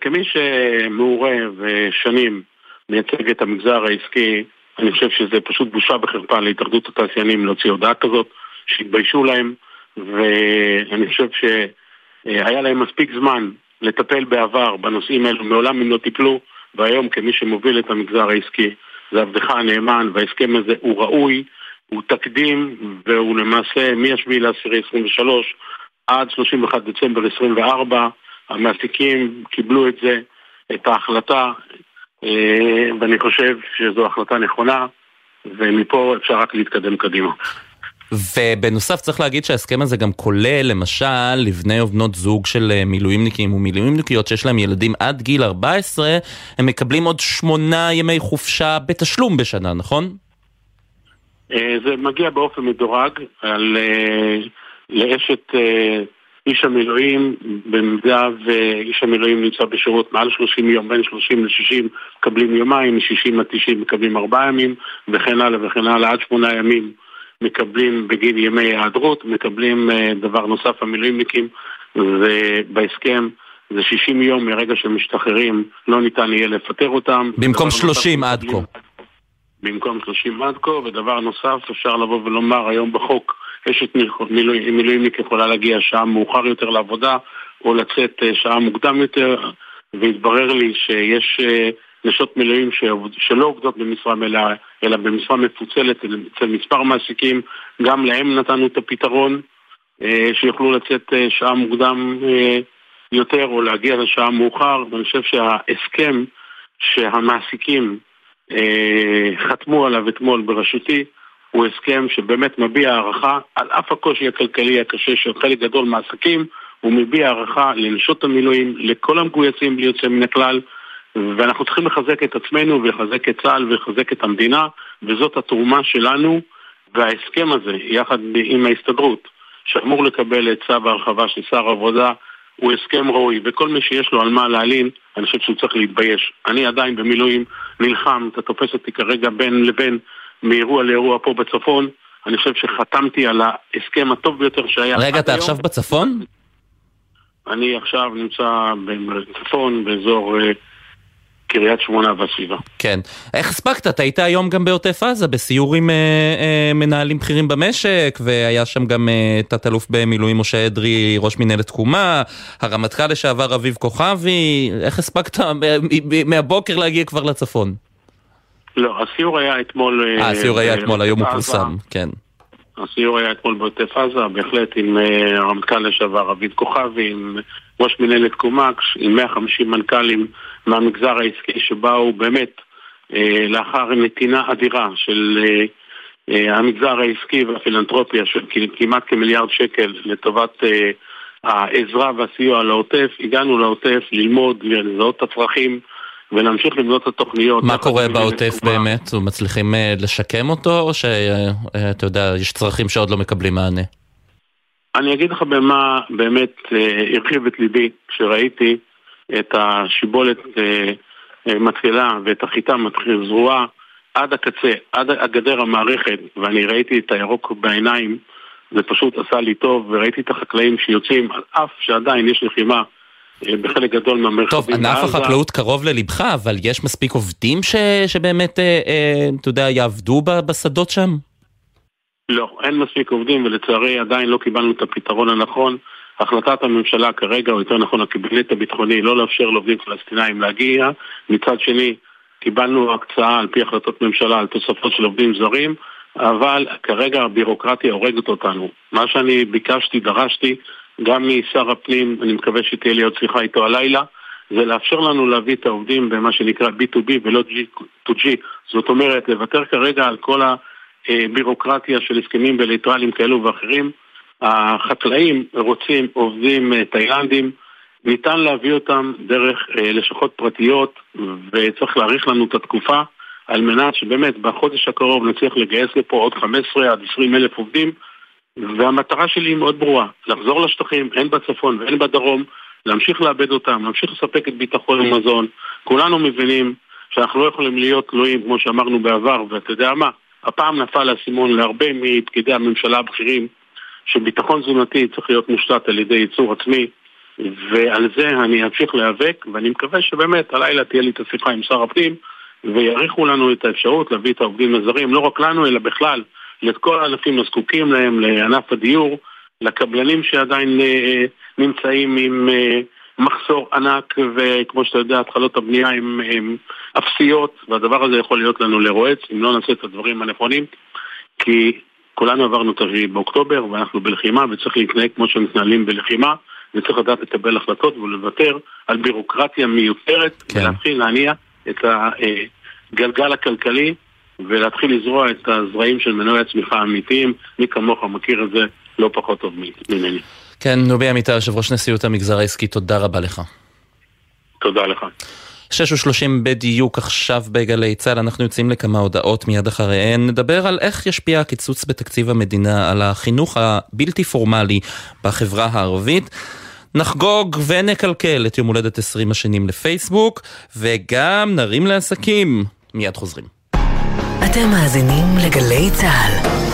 Speaker 8: כמי שמעורה ושנים מייצג את המגזר העסקי, אני חושב שזה פשוט בושה וחרפה להתאחדות התעשיינים להוציא הודעה כזאת, שהתביישו להם, ואני חושב שהיה להם מספיק זמן לטפל בעבר בנושאים האלו, מעולם הם לא טיפלו, והיום כמי שמוביל את המגזר העסקי, זה עבדך הנאמן, וההסכם הזה הוא ראוי, הוא תקדים, והוא למעשה מ-7 ל-10 23 עד 31 דצמבר 24, המעסיקים קיבלו את זה, את ההחלטה, אה, ואני חושב שזו החלטה נכונה, ומפה אפשר רק להתקדם קדימה.
Speaker 5: ובנוסף צריך להגיד שההסכם הזה גם כולל למשל לבני ובנות זוג של אה, מילואימניקים ומילואימניקיות שיש להם ילדים עד גיל 14, הם מקבלים עוד שמונה ימי חופשה בתשלום בשנה, נכון?
Speaker 8: אה, זה מגיע באופן מדורג על לאשת איש המילואים, במידה ואיש המילואים נמצא בשירות מעל 30 יום, בין 30 ל-60 מקבלים יומיים, מ-60 עד 90 מקבלים 4 ימים, וכן הלאה וכן הלאה, עד 8 ימים מקבלים בגין ימי היעדרות, מקבלים uh, דבר נוסף, המילואימניקים, ובהסכם זה 60 יום מרגע שהם משתחררים, לא ניתן יהיה לפטר אותם.
Speaker 5: במקום 30 עד כה.
Speaker 8: במקום 30 עד כה, ודבר נוסף, אפשר לבוא ולומר היום בחוק, אשת מילואימניק יכולה להגיע שעה מאוחר יותר לעבודה, או לצאת אה, שעה מוקדם יותר, והתברר לי שיש אה, נשות מילואים שלא עובדות במשרה מלאה, אלא במשרה מפוצלת אצל מספר מעסיקים, גם להם נתנו את הפתרון, אה, שיוכלו לצאת שעה מוקדם יותר או להגיע לשעה מאוחר, ואני חושב שההסכם שהמעסיקים חתמו עליו אתמול בראשותי, הוא הסכם שבאמת מביע הערכה על אף הקושי הכלכלי הקשה של חלק גדול מהעסקים, הוא מביע הערכה לנשות המילואים, לכל המגויסים בלי יוצא מן הכלל, ואנחנו צריכים לחזק את עצמנו ולחזק את צה"ל ולחזק את המדינה, וזאת התרומה שלנו, וההסכם הזה, יחד עם ההסתדרות, שאמור לקבל את צו ההרחבה של שר העבודה, הוא הסכם ראוי, וכל מי שיש לו על מה להלין, אני חושב שהוא צריך להתבייש. אני עדיין במילואים נלחם, אתה תופס אותי כרגע בין לבין מאירוע לאירוע פה בצפון. אני חושב שחתמתי על ההסכם הטוב ביותר שהיה
Speaker 5: רגע, אתה היום. עכשיו בצפון?
Speaker 8: אני עכשיו נמצא בצפון, באזור uh, קריית שמונה והסביבה.
Speaker 5: כן. איך הספקת? אתה היית היום גם בעוטף עזה, בסיור עם uh, uh, מנהלים בכירים במשק, והיה שם גם uh, תת-אלוף במילואים משה אדרי, ראש מנהלת תקומה, הרמטכ"ל לשעבר אביב כוכבי, איך הספקת מהבוקר להגיע כבר לצפון?
Speaker 8: לא, הסיור היה אתמול...
Speaker 5: אה, הסיור היה אתמול, היום הוא פורסם, כן.
Speaker 8: הסיור היה אתמול בעוטף עזה, בהחלט עם אה, הרמטכ"ל לשעבר אביב כוכבי, עם ראש מנהלת קומקס, עם 150 מנכ"לים מהמגזר העסקי שבאו באמת אה, לאחר נתינה אדירה של המגזר העסקי והפילנטרופיה של כמעט כמיליארד שקל לטובת העזרה והסיוע לעוטף. הגענו לעוטף ללמוד, לזהות את הצרכים. ולהמשיך לבנות את התוכניות.
Speaker 5: מה קורה בעוטף באמת? מצליחים אה, לשקם אותו, או שאתה יודע, יש צרכים שעוד לא מקבלים מענה?
Speaker 8: אני אגיד לך במה באמת אה, הרחיב את ליבי כשראיתי את השיבולת אה, מתחילה ואת החיטה מתחילה זרועה עד הקצה, עד הגדר המערכת, ואני ראיתי את הירוק בעיניים, זה פשוט עשה לי טוב, וראיתי את החקלאים שיוצאים, על אף שעדיין יש לחימה בחלק גדול מהמרחבים.
Speaker 5: טוב, ענף החקלאות קרוב ללבך, אבל יש מספיק עובדים ש... שבאמת, אה, אה, אתה יודע, יעבדו בשדות שם?
Speaker 8: לא, אין מספיק עובדים, ולצערי עדיין לא קיבלנו את הפתרון הנכון. החלטת הממשלה כרגע, או יותר נכון הקבינט הביטחוני, לא לאפשר לעובדים פלסטינאים להגיע. מצד שני, קיבלנו הקצאה על פי החלטות ממשלה על תוספות של עובדים זרים, אבל כרגע הבירוקרטיה הורגת אותנו. מה שאני ביקשתי, דרשתי, גם משר הפנים, אני מקווה שתהיה לי עוד שיחה איתו הלילה, זה לאפשר לנו להביא את העובדים במה שנקרא B2B ולא G2G. זאת אומרת, לוותר כרגע על כל הבירוקרטיה של הסכמים בליטרלים כאלו ואחרים. החקלאים רוצים עובדים אה, תאילנדים, ניתן להביא אותם דרך אה, לשכות פרטיות וצריך להאריך לנו את התקופה על מנת שבאמת בחודש הקרוב נצליח לגייס לפה עוד 15 עד 20 אלף עובדים והמטרה שלי היא מאוד ברורה, לחזור לשטחים, הן בצפון והן בדרום, להמשיך לאבד אותם, להמשיך לספק את ביטחון המזון. כולנו מבינים שאנחנו לא יכולים להיות תלויים, כמו שאמרנו בעבר, ואתה יודע מה, הפעם נפל האסימון להרבה מפקידי הממשלה הבכירים שביטחון תזונתי צריך להיות מושתת על ידי ייצור עצמי ועל זה אני אמשיך להיאבק ואני מקווה שבאמת הלילה תהיה לי את השיחה עם שר הפנים ויאריכו לנו את האפשרות להביא את העובדים הזרים, לא רק לנו אלא בכלל לכל הענפים הזקוקים להם, לענף הדיור, לקבלנים שעדיין אה, נמצאים עם אה, מחסור ענק וכמו שאתה יודע התחלות הבנייה הן אפסיות והדבר הזה יכול להיות לנו לרועץ אם לא נעשה את הדברים הנכונים כי כולנו עברנו את ה-7 באוקטובר ואנחנו בלחימה וצריך להתנהג כמו שמתנהלים בלחימה וצריך לדעת לקבל החלטות ולוותר על בירוקרטיה מיותרת כן. ולהתחיל להניע את הגלגל הכלכלי ולהתחיל לזרוע את הזרעים של מנועי הצמיחה האמיתיים. מי כמוך מכיר את זה לא פחות טוב ממני.
Speaker 5: כן, נובי עמיתה, יושב ראש נשיאות המגזר העסקי, תודה רבה לך.
Speaker 8: תודה לך.
Speaker 5: שש ושלושים בדיוק עכשיו בגלי צה"ל, אנחנו יוצאים לכמה הודעות מיד אחריהן. נדבר על איך ישפיע הקיצוץ בתקציב המדינה על החינוך הבלתי פורמלי בחברה הערבית. נחגוג ונקלקל את יום הולדת 20 השנים לפייסבוק, וגם נרים לעסקים. מיד חוזרים.
Speaker 9: אתם מאזינים לגלי צה"ל.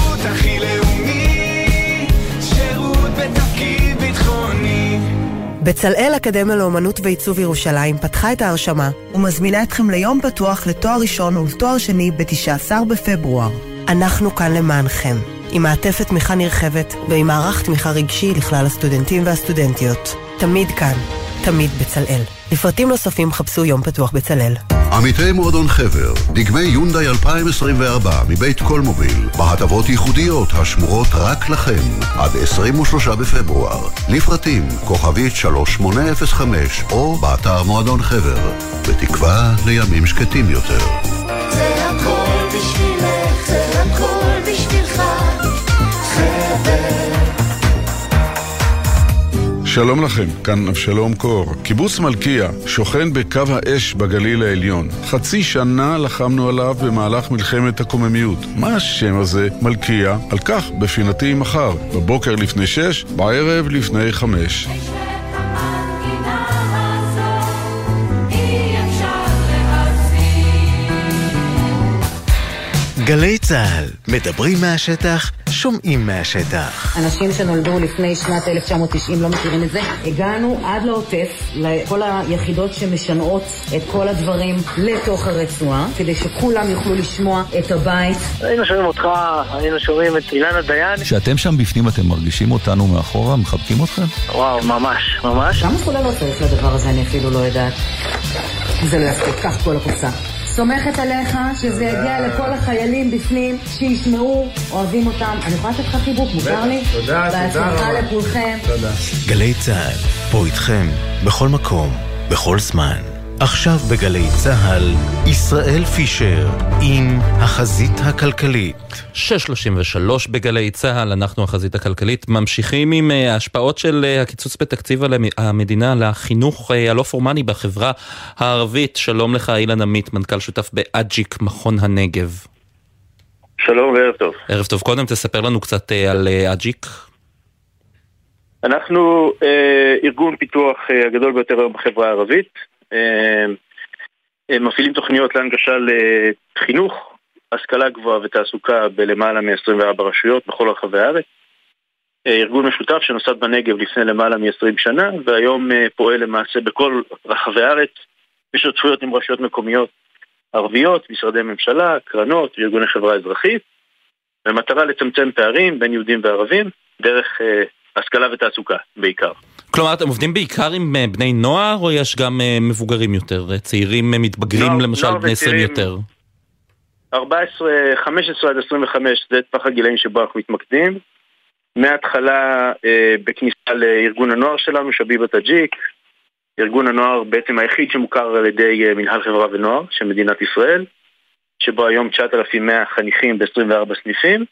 Speaker 2: בצלאל אקדמיה לאומנות ועיצוב ירושלים פתחה את ההרשמה ומזמינה אתכם ליום פתוח לתואר ראשון ולתואר שני ב-19 בפברואר. אנחנו כאן למענכם, עם מעטפת תמיכה נרחבת ועם מערך תמיכה רגשי לכלל הסטודנטים והסטודנטיות. תמיד כאן, תמיד בצלאל. לפרטים נוספים חפשו יום פתוח בצלאל.
Speaker 10: עמיתי מועדון חבר, דגמי יונדאי 2024 מבית קולמוביל, בהטבות ייחודיות השמורות רק לכם, עד 23 בפברואר. לפרטים, כוכבית 3805, או באתר מועדון חבר, בתקווה לימים שקטים יותר. זה הכל בשבילך, שלום לכם, כאן אבשלום קור. קיבוץ מלכיה שוכן בקו האש בגליל העליון. חצי שנה לחמנו עליו במהלך מלחמת הקוממיות. מה השם הזה, מלכיה? על כך בפינתי מחר, בבוקר לפני שש, בערב לפני חמש.
Speaker 9: גלי צה"ל, מדברים מהשטח, שומעים מהשטח.
Speaker 11: אנשים שנולדו לפני שנת 1990 לא מכירים את זה. הגענו עד לעוטף, לכל היחידות שמשנעות את כל הדברים לתוך הרצועה, כדי שכולם יוכלו לשמוע את הבית.
Speaker 12: היינו שומעים אותך, היינו שומעים את אילנה דיין.
Speaker 13: כשאתם שם בפנים אתם מרגישים אותנו מאחורה, מחבקים אתכם?
Speaker 12: וואו, ממש, ממש.
Speaker 11: כמה סוללות צריך לדבר הזה, אני אפילו לא יודעת. זה לא יפתיע, קח כל הקופסה. סומכת עליך שזה יגיע לכל החיילים בפנים, שישמעו, אוהבים אותם. אני יכולה לתת לך חיבוק, מותר לי?
Speaker 13: תודה, תודה
Speaker 11: רבה. בהצלחה לכולכם.
Speaker 13: תודה.
Speaker 9: גלי צה"ל, פה איתכם, בכל מקום, בכל זמן. עכשיו בגלי צה"ל, ישראל פישר עם החזית הכלכלית.
Speaker 5: 6.33 בגלי צה"ל, אנחנו החזית הכלכלית, ממשיכים עם אה, ההשפעות של אה, הקיצוץ בתקציב המדינה לחינוך אה, הלא פורמלי בחברה הערבית. שלום לך אילן עמית, מנכ"ל שותף באג'יק, מכון הנגב.
Speaker 12: שלום וערב טוב.
Speaker 5: ערב טוב. קודם תספר לנו קצת על אג'יק.
Speaker 12: אנחנו אה, ארגון פיתוח אה, הגדול ביותר היום בחברה הערבית. אה, מפעילים תוכניות להנגשה לחינוך, השכלה גבוהה ותעסוקה בלמעלה מ-24 רשויות בכל רחבי הארץ. אה, ארגון משותף שנוסד בנגב לפני למעלה מ-20 שנה, והיום אה, פועל למעשה בכל רחבי הארץ בשותפויות עם רשויות מקומיות ערביות, משרדי ממשלה, קרנות וארגוני חברה אזרחית, במטרה לצמצם פערים בין יהודים וערבים דרך השכלה ותעסוקה בעיקר.
Speaker 5: כלומר, אתם עובדים בעיקר עם אה, בני נוער, או יש גם אה, מבוגרים יותר? אה, צעירים מתבגרים, נוער, למשל, נוער בני 20 יותר?
Speaker 12: 14, 15 עד 25 זה טווח הגילאים שבו אנחנו מתמקדים. מההתחלה אה, בכניסה לארגון הנוער שלנו, שביב הטאג'יק, ארגון הנוער בעצם היחיד שמוכר על ידי מנהל חברה ונוער של מדינת ישראל, שבו היום 9,100 חניכים ב-24 סניפים.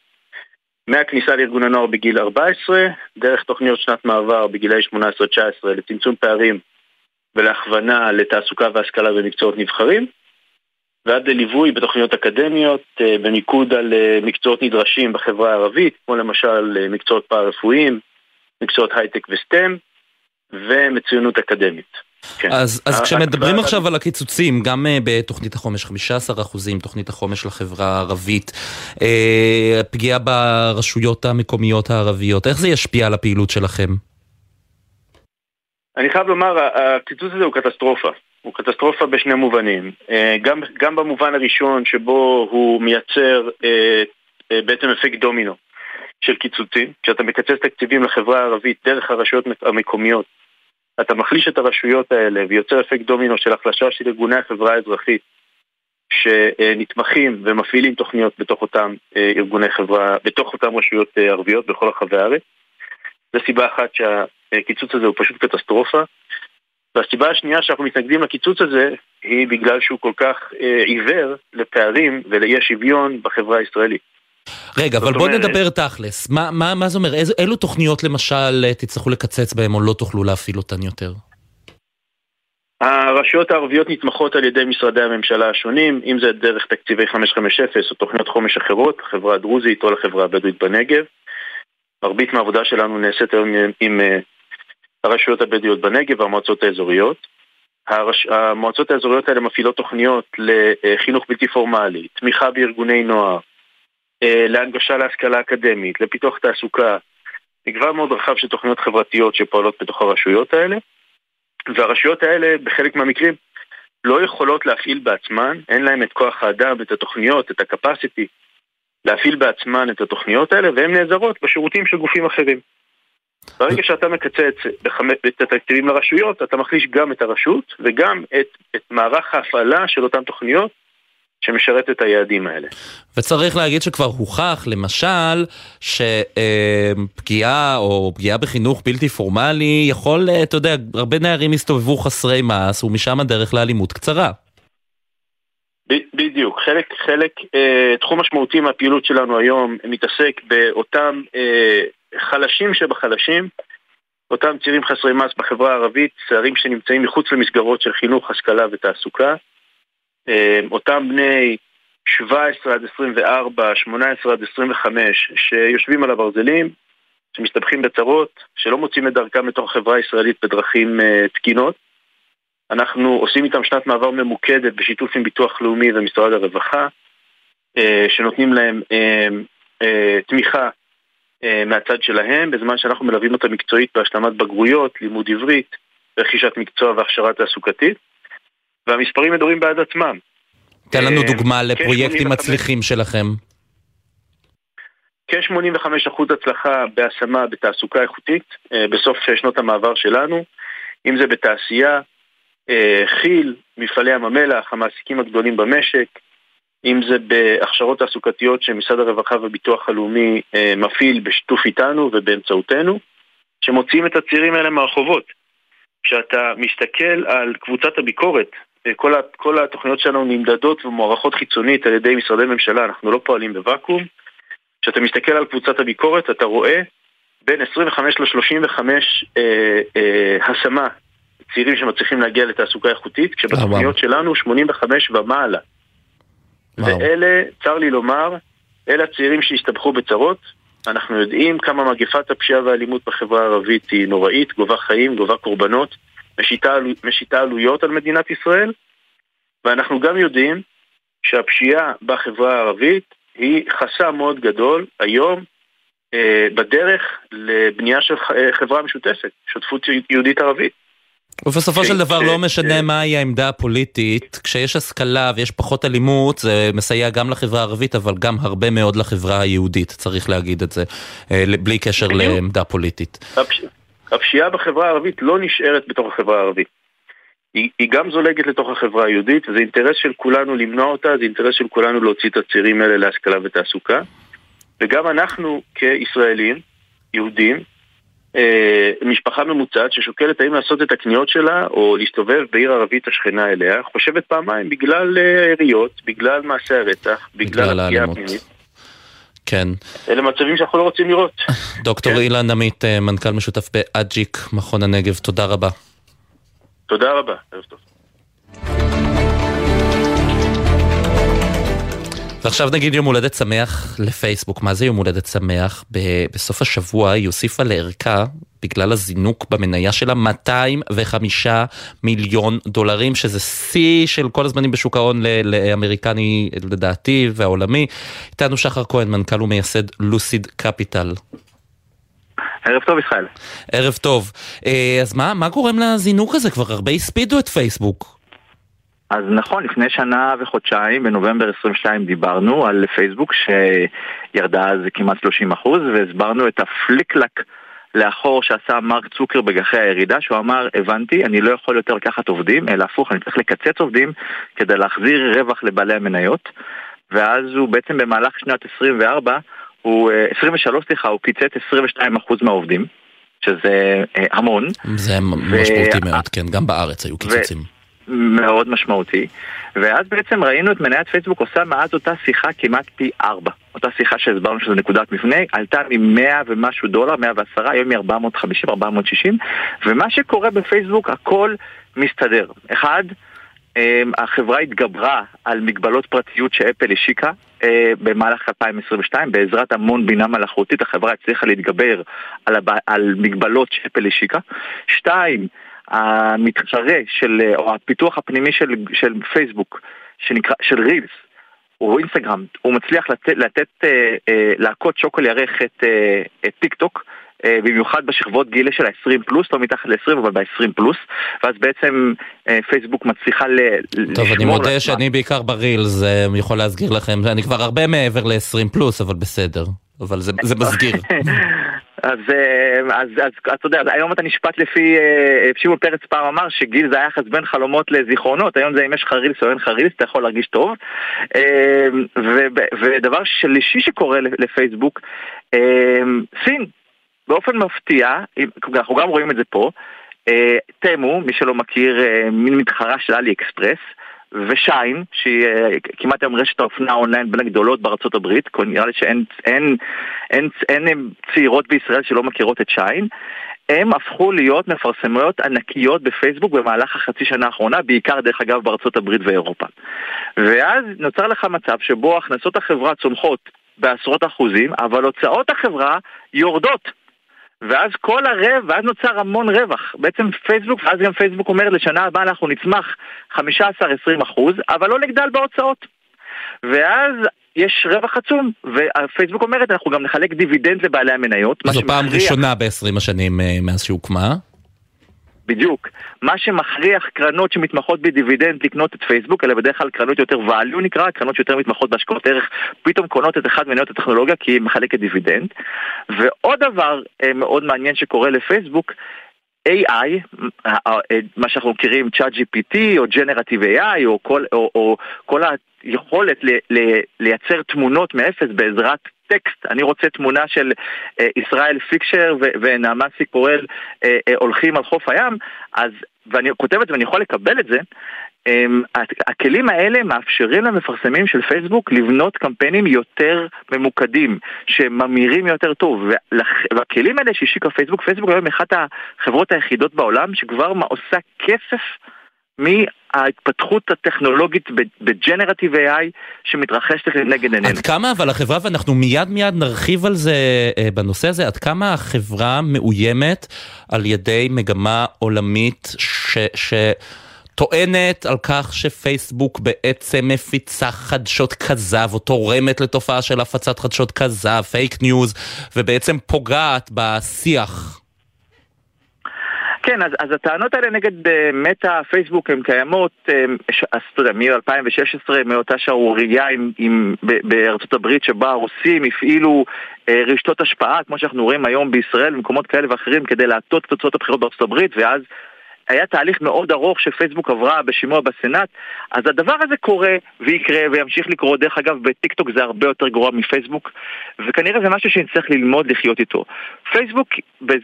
Speaker 12: מהכניסה לארגון הנוער בגיל 14, דרך תוכניות שנת מעבר בגילאי 18-19 לצמצום פערים ולהכוונה לתעסוקה והשכלה במקצועות נבחרים, ועד לליווי בתוכניות אקדמיות אה, במיקוד על אה, מקצועות נדרשים בחברה הערבית, כמו למשל אה, מקצועות פארה-רפואיים, מקצועות הייטק וסטם, ומצוינות אקדמית.
Speaker 5: כן. אז, אז כשמדברים עכשיו על הקיצוצים, גם בתוכנית החומש 15 אחוזים, תוכנית החומש לחברה הערבית, פגיעה ברשויות המקומיות הערביות, איך זה ישפיע על הפעילות שלכם?
Speaker 12: אני חייב לומר, הקיצוץ הזה הוא קטסטרופה. הוא קטסטרופה בשני מובנים. אה, גם, גם במובן הראשון שבו הוא מייצר אה, אה, בעצם אפקט דומינו של קיצוצים. כשאתה מקצץ תקציבים לחברה הערבית דרך הרשויות המקומיות, אתה מחליש את הרשויות האלה ויוצר אפקט דומינו של החלשה של ארגוני החברה האזרחית שנתמכים ומפעילים תוכניות בתוך אותם ארגוני חברה, בתוך אותם רשויות ערביות בכל רחבי הארץ. זו סיבה אחת שהקיצוץ הזה הוא פשוט קטסטרופה. והסיבה השנייה שאנחנו מתנגדים לקיצוץ הזה היא בגלל שהוא כל כך אה, עיוור לפערים ולאי שוויון בחברה הישראלית.
Speaker 5: רגע, אבל בוא אומרת... נדבר תכלס. מה, מה, מה זה אומר? איז, אילו תוכניות למשל אה, תצטרכו לקצץ בהן או לא תוכלו להפעיל אותן יותר?
Speaker 12: הרשויות הערביות נתמכות על ידי משרדי הממשלה השונים, אם זה דרך תקציבי 550 או תוכניות חומש אחרות, לחברה הדרוזית או לחברה הבדואית בנגב. מרבית מהעבודה שלנו נעשית היום עם, עם אה, הרשויות הבדואיות בנגב והמועצות האזוריות. הרש... המועצות האזוריות האלה מפעילות תוכניות לחינוך בלתי פורמלי, תמיכה בארגוני נוער, להנגשה להשכלה אקדמית, לפיתוח תעסוקה, מגוון מאוד רחב של תוכניות חברתיות שפועלות בתוך הרשויות האלה, והרשויות האלה בחלק מהמקרים לא יכולות להפעיל בעצמן, אין להן את כוח האדם, את התוכניות, את ה-capacity להפעיל בעצמן את התוכניות האלה, והן נעזרות בשירותים של גופים אחרים. ברגע שאתה מקצץ את התקציבים לרשויות, אתה מחליש גם את הרשות וגם את, את מערך ההפעלה של אותן תוכניות שמשרת את היעדים האלה.
Speaker 5: וצריך להגיד שכבר הוכח, למשל, שפגיעה או פגיעה בחינוך בלתי פורמלי יכול, אתה יודע, הרבה נערים הסתובבו חסרי מעש ומשם הדרך לאלימות קצרה.
Speaker 12: בדיוק, חלק, חלק, אה, תחום משמעותי מהפעילות שלנו היום מתעסק באותם אה, חלשים שבחלשים, אותם צעירים חסרי מס בחברה הערבית, צעירים שנמצאים מחוץ למסגרות של חינוך, השכלה ותעסוקה, אה, אותם בני 17 עד 24, 18 עד 25, שיושבים על הברזלים, שמסתבכים בצרות, שלא מוצאים את דרכם לתוך החברה הישראלית בדרכים uh, תקינות. אנחנו עושים איתם שנת מעבר ממוקדת בשיתוף עם ביטוח לאומי ומשרד הרווחה, uh, שנותנים להם תמיכה אה, מהצד שלהם, בזמן שאנחנו מלווים אותם מקצועית בהשלמת בגרויות, לימוד עברית, רכישת מקצוע והכשרה תעסוקתית, והמספרים מדברים בעד עצמם.
Speaker 5: תן לנו אה, דוגמה לפרויקטים מצליחים שלכם.
Speaker 12: כ-85% הצלחה בהשמה בתעסוקה איכותית אה, בסוף שנות המעבר שלנו, אם זה בתעשייה, כי"ל, מפעלי ים המלח, המעסיקים הגדולים במשק, אם זה בהכשרות תעסוקתיות שמשרד הרווחה והביטוח הלאומי אה, מפעיל בשיתוף איתנו ובאמצעותנו, שמוציאים את הצעירים האלה מהרחובות. כשאתה מסתכל על קבוצת הביקורת, אה, כל, כל התוכניות שלנו נמדדות ומוערכות חיצונית על ידי משרדי ממשלה, אנחנו לא פועלים בוואקום. כשאתה מסתכל על קבוצת הביקורת, אתה רואה בין 25 ל-35 אה, אה, השמה צעירים שמצליחים להגיע לתעסוקה איכותית, כשבתוכניות שלנו 85 ומעלה. ואלה, צר לי לומר, אלה הצעירים שהסתבכו בצרות. אנחנו יודעים כמה מגפת הפשיעה והאלימות בחברה הערבית היא נוראית, גובה חיים, גובה קורבנות, משיתה, משיתה עלויות על מדינת ישראל, ואנחנו גם יודעים שהפשיעה בחברה הערבית היא חסם מאוד גדול היום אה, בדרך לבנייה של חברה משותפת, שותפות יהודית ערבית.
Speaker 5: ובסופו של דבר לא משנה מהי העמדה הפוליטית, כשיש השכלה ויש פחות אלימות, זה מסייע גם לחברה הערבית, אבל גם הרבה מאוד לחברה היהודית, צריך להגיד את זה, אה, בלי קשר לעמדה פוליטית.
Speaker 12: הפשיעה בחברה הערבית לא נשארת בתוך החברה הערבית. היא, היא גם זולגת לתוך החברה היהודית, וזה אינטרס של כולנו למנוע אותה, זה אינטרס של כולנו להוציא את הצעירים האלה להשכלה ותעסוקה. וגם אנחנו כישראלים יהודים, אה, משפחה ממוצעת ששוקלת האם לעשות את הקניות שלה או להסתובב בעיר ערבית השכנה אליה, חושבת פעמיים בגלל היריות, אה, בגלל מעשי הרצח, בגלל הפגיעה הפנימית.
Speaker 5: כן.
Speaker 12: אלה מצבים שאנחנו לא רוצים לראות.
Speaker 5: דוקטור כן. אילן עמית, אה, מנכ"ל משותף באג'יק, מכון הנגב, תודה רבה.
Speaker 12: תודה רבה, ערב טוב.
Speaker 5: ועכשיו נגיד יום הולדת שמח לפייסבוק. מה זה יום הולדת שמח? בסוף השבוע היא הוסיפה לערכה, בגלל הזינוק במניה שלה, 205 מיליון דולרים, שזה שיא של כל הזמנים בשוק ההון לאמריקני לדעתי והעולמי. איתנו שחר כהן, מנכ"ל ומייסד לוסיד קפיטל.
Speaker 14: ערב טוב ישראל.
Speaker 5: ערב טוב. אה, אז מה, מה גורם לזינוק הזה? כבר הרבה הספידו את פייסבוק.
Speaker 14: אז נכון, לפני שנה וחודשיים, בנובמבר 22 דיברנו על פייסבוק שירדה אז כמעט 30% והסברנו את הפליקלק לאחור שעשה מרק צוקרברג אחרי הירידה, שהוא אמר, הבנתי, אני לא יכול יותר לקחת עובדים, אלא הפוך, אני צריך לקצץ עובדים כדי להחזיר רווח לבעלי המניות. ואז הוא בעצם במהלך שנת 24, הוא, 23 סליחה, הוא קיצץ 22% מהעובדים, שזה אה, המון.
Speaker 5: זה משמעותי ו... מאוד, כן, גם בארץ היו קיצוצים. ו...
Speaker 14: מאוד משמעותי. ואז בעצם ראינו את מניית פייסבוק עושה מאז אותה שיחה כמעט פי ארבע. אותה שיחה שהסברנו שזו נקודת מפנה, עלתה מ-100 ומשהו דולר, 110, היום מ-450, 460, ומה שקורה בפייסבוק, הכל מסתדר. אחד, אמ, החברה התגברה על מגבלות פרטיות שאפל השיקה אה, במהלך 2022 בעזרת המון בינה מלאכותית החברה הצליחה להתגבר על, הב... על מגבלות שאפל השיקה. שתיים, המתחרה של, או הפיתוח הפנימי של, של פייסבוק, שנקרא, של רילס, או אינסטגרם, הוא מצליח לתת, לתת אה, אה, להכות שוקול ירך את, אה, את טיק טוק, אה, במיוחד בשכבות גילה של ה-20 פלוס, לא מתחת ל-20 אבל ב-20 פלוס, ואז בעצם אה, פייסבוק מצליחה ל-
Speaker 5: טוב, לשמור... טוב, אני מודה לעצמה. שאני בעיקר ברילס, יכול להסגיר לכם, אני כבר הרבה מעבר ל-20 פלוס, אבל בסדר. אבל זה, זה מסגיר.
Speaker 14: אז, אה, אז, אז אתה יודע, היום אתה נשפט לפי, אה, שמעון פרץ פעם אמר שגיל זה היחס בין חלומות לזיכרונות, היום זה אם יש לך רילס או אין לך רילס, אתה יכול להרגיש טוב. אה, ודבר שלישי שקורה לפייסבוק, סין, באופן מפתיע, אנחנו גם רואים את זה פה, תמו, מי שלא מכיר, מין מתחרה של אלי אקספרס, ושיין, שהיא אה, כמעט היום רשת האופנה אונליין בין הגדולות בארצות הברית, נראה לי שאין אין, אין, אין, אין צעירות בישראל שלא מכירות את שיין, הם הפכו להיות מפרסמויות ענקיות בפייסבוק במהלך החצי שנה האחרונה, בעיקר דרך אגב בארצות הברית ואירופה. ואז נוצר לך מצב שבו הכנסות החברה צומחות בעשרות אחוזים, אבל הוצאות החברה יורדות. ואז כל הרב, ואז נוצר המון רווח. בעצם פייסבוק, ואז גם פייסבוק אומרת לשנה הבאה אנחנו נצמח 15-20 אחוז, אבל לא נגדל בהוצאות. ואז יש רווח עצום, ופייסבוק אומרת אנחנו גם נחלק דיבידנד לבעלי המניות.
Speaker 5: זו פעם ראשונה ב-20 השנים אה, מאז שהוקמה.
Speaker 14: בדיוק. מה שמכריח קרנות שמתמחות בדיבידנד לקנות את פייסבוק, אלה בדרך כלל קרנות יותר value נקרא, קרנות שיותר מתמחות בהשקעות ערך, פתאום קונות את אחד מניות הטכנולוגיה כי היא מחלקת דיבידנד. ועוד דבר אה, מאוד מעניין שקורה לפייסבוק, AI, אה, אה, מה שאנחנו מכירים ChatGPT או Generative AI או כל, או, או כל היכולת ל, ל, לייצר תמונות מאפס בעזרת טקסט, אני רוצה תמונה של אה, ישראל פיקשר ונעמה סיקורל אה, אה, הולכים על חוף הים, אז, ואני כותבת ואני יכול לקבל את זה, אה, הכלים האלה מאפשרים למפרסמים של פייסבוק לבנות קמפיינים יותר ממוקדים, שממירים יותר טוב, והכלים האלה שהשיקה פייסבוק, פייסבוק היום אחת החברות היחידות בעולם שכבר עושה כסף מההתפתחות הטכנולוגית בג'נרטיב AI שמתרחשת נגד עינינו.
Speaker 5: עד כמה אבל החברה, ואנחנו מיד מיד נרחיב על זה אה, בנושא הזה, עד כמה החברה מאוימת על ידי מגמה עולמית ש... ש... טוענת על כך שפייסבוק בעצם מפיצה חדשות כזב או תורמת לתופעה של הפצת חדשות כזב, פייק ניוז, ובעצם פוגעת בשיח
Speaker 14: כן, אז, אז הטענות האלה נגד אה, מטא, פייסבוק, הן קיימות, אמ, אז אתה יודע, מ-2016, מאותה שערורייה בארצות הברית שבה הרוסים הפעילו uh, רשתות השפעה, כמו שאנחנו רואים היום בישראל, במקומות כאלה ואחרים, כדי להטות את תוצאות הבחירות בארצות הברית, ואז היה תהליך מאוד ארוך שפייסבוק עברה בשימוע בסנאט, אז הדבר הזה קורה ויקרה וימשיך לקרות. דרך אגב, בטיקטוק זה הרבה יותר גרוע מפייסבוק, וכנראה זה משהו שנצטרך ללמוד לחיות איתו. פייסבוק,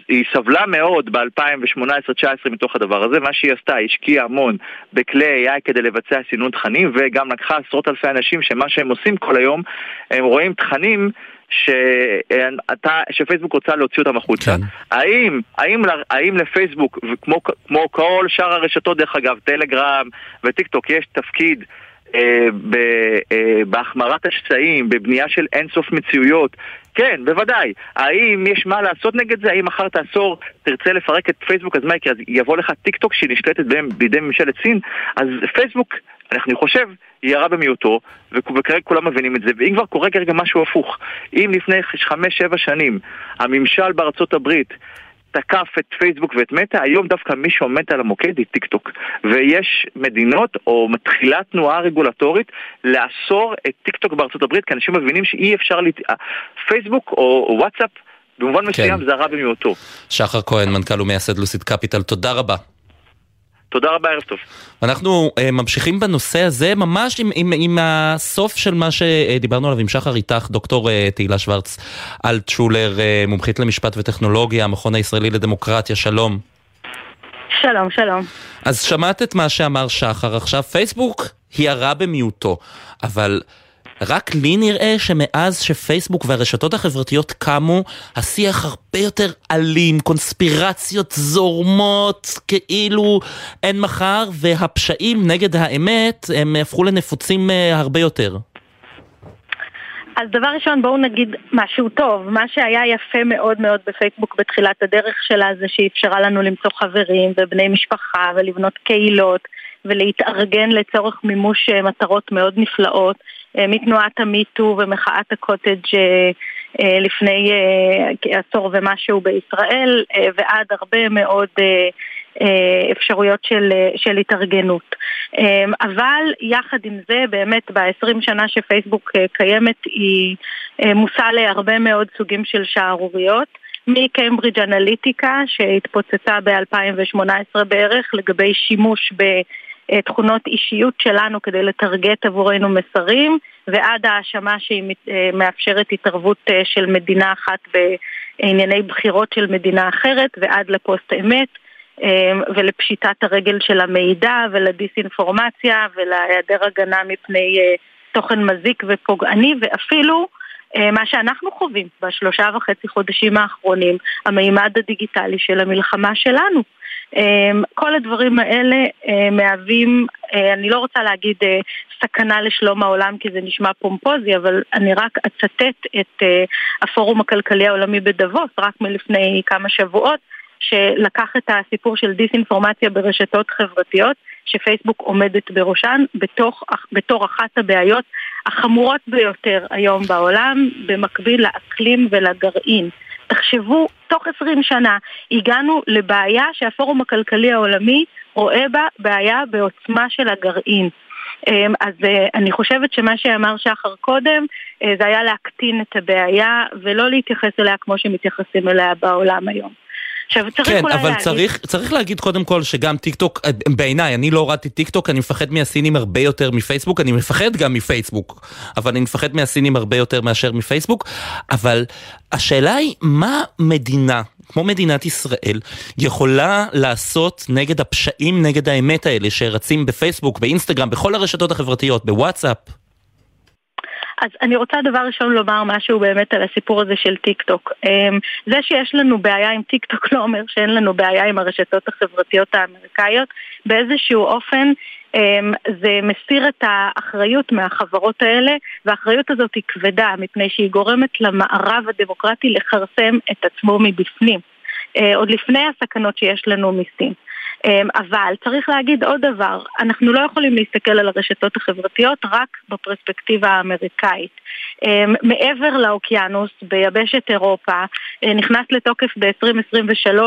Speaker 14: היא סבלה מאוד ב-2018-2019 מתוך הדבר הזה, מה שהיא עשתה, היא השקיעה המון בכלי AI כדי לבצע סינון תכנים, וגם לקחה עשרות אלפי אנשים שמה שהם עושים כל היום, הם רואים תכנים שאתה, שפייסבוק רוצה להוציא אותם החוצה. כן. האם, האם, האם לפייסבוק, וכמו כמו כל שאר הרשתות דרך אגב, טלגרם וטיק טוק, יש תפקיד אה, ב, אה, בהחמרת השסעים, בבנייה של אינסוף מציאויות? כן, בוודאי. האם יש מה לעשות נגד זה? האם מחר תעשור, תרצה לפרק את פייסבוק, אז מה יקרה? אז יבוא לך טיק טוק שהיא נשלטת בידי ממשלת סין? אז פייסבוק, אני חושב, היא הרע במיעוטו, וכרגע כולם מבינים את זה, ואם כבר קורה כרגע משהו הפוך, אם לפני חמש-שבע שנים הממשל בארצות הברית תקף את פייסבוק ואת מטא, היום דווקא מי שעומד על המוקד היא טיק טוק. ויש מדינות, או מתחילה תנועה רגולטורית, לאסור את טיק טוק בארצות הברית, כי אנשים מבינים שאי אפשר, לת... פייסבוק או וואטסאפ, במובן כן. מסוים זה הרע במיעוטו.
Speaker 5: שחר כהן, מנכ"ל ומייסד לוסיד קפיטל, תודה רבה.
Speaker 14: תודה רבה, ערב טוב.
Speaker 5: אנחנו uh, ממשיכים בנושא הזה ממש עם, עם, עם הסוף של מה שדיברנו עליו עם שחר איתך, דוקטור uh, תהילה שוורץ אלטשולר, uh, מומחית למשפט וטכנולוגיה, המכון הישראלי לדמוקרטיה, שלום.
Speaker 15: שלום, שלום.
Speaker 5: אז שמעת את מה שאמר שחר עכשיו, פייסבוק היא הרע במיעוטו, אבל... רק לי נראה שמאז שפייסבוק והרשתות החברתיות קמו, השיח הרבה יותר אלים, קונספירציות זורמות, כאילו אין מחר, והפשעים נגד האמת הם הפכו לנפוצים אה, הרבה יותר.
Speaker 15: אז דבר ראשון בואו נגיד משהו טוב, מה שהיה יפה מאוד מאוד בפייסבוק בתחילת הדרך שלה זה שהיא אפשרה לנו למצוא חברים ובני משפחה ולבנות קהילות ולהתארגן לצורך מימוש אה, מטרות מאוד נפלאות מתנועת המיטו ומחאת הקוטג' אה, אה, לפני עשור ומשהו בישראל ועד הרבה מאוד אפשרויות של, של התארגנות. אבל יחד עם זה, באמת ב-20 שנה שפייסבוק קיימת היא מושא להרבה מאוד סוגים של שערוריות. מקיימברידג' אנליטיקה שהתפוצצה ב-2018 בערך לגבי שימוש ב... אה, תכונות אישיות שלנו כדי לטרגט עבורנו מסרים, ועד ההאשמה שהיא אה, מאפשרת התערבות אה, של מדינה אחת בענייני בחירות של מדינה אחרת, ועד לפוסט אמת. ולפשיטת הרגל של המידע ולדיסאינפורמציה ולהיעדר הגנה מפני תוכן מזיק ופוגעני ואפילו מה שאנחנו חווים בשלושה וחצי חודשים האחרונים, המימד הדיגיטלי של המלחמה שלנו. אמ, כל הדברים האלה אה, מהווים, אה, אני לא רוצה להגיד אה, סכנה לשלום העולם כי זה נשמע פומפוזי, אבל אני רק אצטט את הפורום הכלכלי העולמי בדבוס, רק מלפני כמה שבועות, שלקח את הסיפור של דיסאינפורמציה ברשתות חברתיות, שפייסבוק עומדת בראשן, בתוך, בתור אחת הבעיות החמורות ביותר היום בעולם, במקביל לאקלים ולגרעין. תחשבו, תוך עשרים שנה הגענו לבעיה שהפורום הכלכלי העולמי רואה בה בעיה בעוצמה של הגרעין. אמ, אז אה, אני חושבת שמה שאמר שחר קודם אה, זה היה להקטין את הבעיה ולא להתייחס אליה כמו שמתייחסים אליה בעולם היום. עכשיו צריך
Speaker 5: כן,
Speaker 15: אולי
Speaker 5: אבל להגיד... צריך, צריך להגיד קודם כל שגם טיק טוק, אה, בעיניי, אני לא הורדתי טיק טוק, אני מפחד מהסינים הרבה יותר מפייסבוק, אני מפחד גם מפייסבוק, אבל אני מפחד מהסינים הרבה יותר מאשר מפייסבוק, אבל השאלה היא, מה מדינה כמו מדינת ישראל, יכולה לעשות נגד הפשעים נגד האמת האלה שרצים בפייסבוק, באינסטגרם, בכל הרשתות החברתיות, בוואטסאפ?
Speaker 15: אז אני רוצה דבר ראשון לומר משהו באמת על הסיפור הזה של טיק טוק. אמ, זה שיש לנו בעיה עם טיק טוק לא אומר שאין לנו בעיה עם הרשתות החברתיות האמריקאיות. באיזשהו אופן אמ, זה מסיר את האחריות מהחברות האלה, והאחריות הזאת היא כבדה, מפני שהיא גורמת למערב הדמוקרטי לכרסם את עצמו מבפנים. אה, עוד לפני הסכנות שיש לנו מסין. אמ, אבל צריך להגיד עוד דבר, אנחנו לא יכולים להסתכל על הרשתות החברתיות רק בפרספקטיבה האמריקאית. אמ, מעבר לאוקיינוס, ביבשת אירופה, אה, נכנס לתוקף ב-2023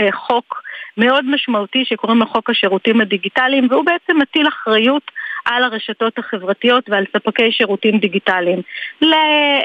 Speaker 15: אה, חוק מאוד משמעותי שקוראים לו חוק השירותים הדיגיטליים, והוא בעצם מטיל אחריות על הרשתות החברתיות ועל ספקי שירותים דיגיטליים.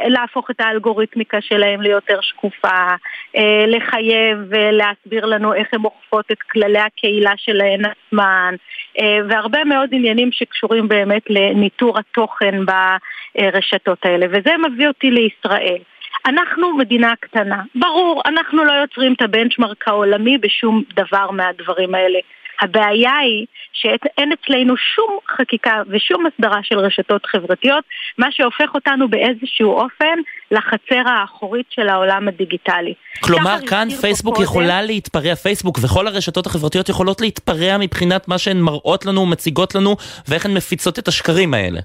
Speaker 15: להפוך את האלגוריתמיקה שלהם ליותר שקופה, אה, לחייב ולהסביר לנו איך הן אוכפות את כללי הקהילה שלהן עצמן, אה, והרבה מאוד עניינים שקשורים באמת לניטור התוכן ברשתות האלה. וזה מביא אותי לישראל. אנחנו מדינה קטנה. ברור, אנחנו לא יוצרים את הבנצ'מרק העולמי בשום דבר מהדברים האלה. הבעיה היא שאין אצלנו שום חקיקה ושום הסדרה של רשתות חברתיות, מה שהופך אותנו באיזשהו אופן לחצר האחורית של העולם הדיגיטלי.
Speaker 5: כלומר, כאן פייסבוק קודם, יכולה להתפרע, פייסבוק וכל הרשתות החברתיות יכולות להתפרע מבחינת מה שהן מראות לנו, מציגות לנו, ואיך הן מפיצות את השקרים האלה.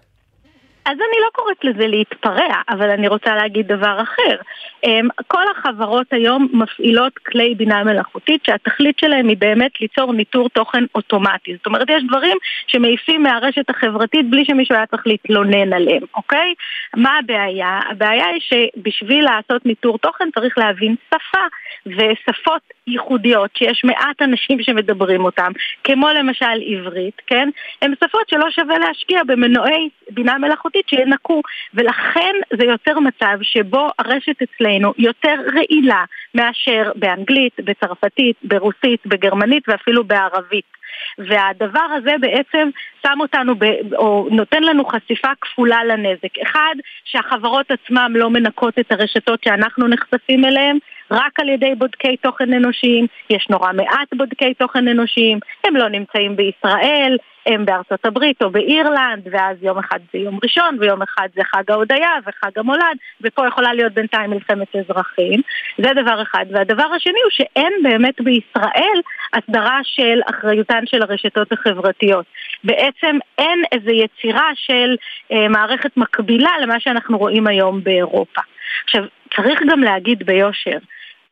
Speaker 15: אז אני לא קוראת לזה להתפרע, אבל אני רוצה להגיד דבר אחר. אמ, כל החברות היום מפעילות כלי בינה מלאכותית שהתכלית שלהם היא באמת ליצור ניטור תוכן אוטומטי. זאת אומרת, יש דברים שמעיפים מהרשת החברתית בלי שמישהו היה צריך להתלונן עליהם, אוקיי? מה הבעיה? הבעיה היא שבשביל לעשות ניטור תוכן צריך להבין שפה. ושפות ייחודיות שיש מעט אנשים שמדברים אותם, כמו למשל עברית, כן? הן שפות שלא שווה להשקיע במנועי בינה מלאכותית שינקו, ולכן זה יוצר מצב שבו הרשת אצלנו יותר רעילה מאשר באנגלית, בצרפתית, ברוסית, בגרמנית ואפילו בערבית. והדבר הזה בעצם שם אותנו, ב, או נותן לנו חשיפה כפולה לנזק. אחד, שהחברות עצמן לא מנקות את הרשתות שאנחנו נחשפים אליהן, רק על ידי בודקי תוכן אנושיים, יש נורא מעט בודקי תוכן אנושיים, הם לא נמצאים בישראל, הם בארצות הברית או באירלנד, ואז יום אחד זה יום ראשון, ויום אחד זה חג ההודיה וחג המולד, ופה יכולה להיות בינתיים מלחמת אזרחים. זה דבר אחד. והדבר השני הוא שאין באמת בישראל הסדרה של אחריותן של הרשתות החברתיות. בעצם אין איזו יצירה של אה, מערכת מקבילה למה שאנחנו רואים היום באירופה. עכשיו, צריך גם להגיד ביושר,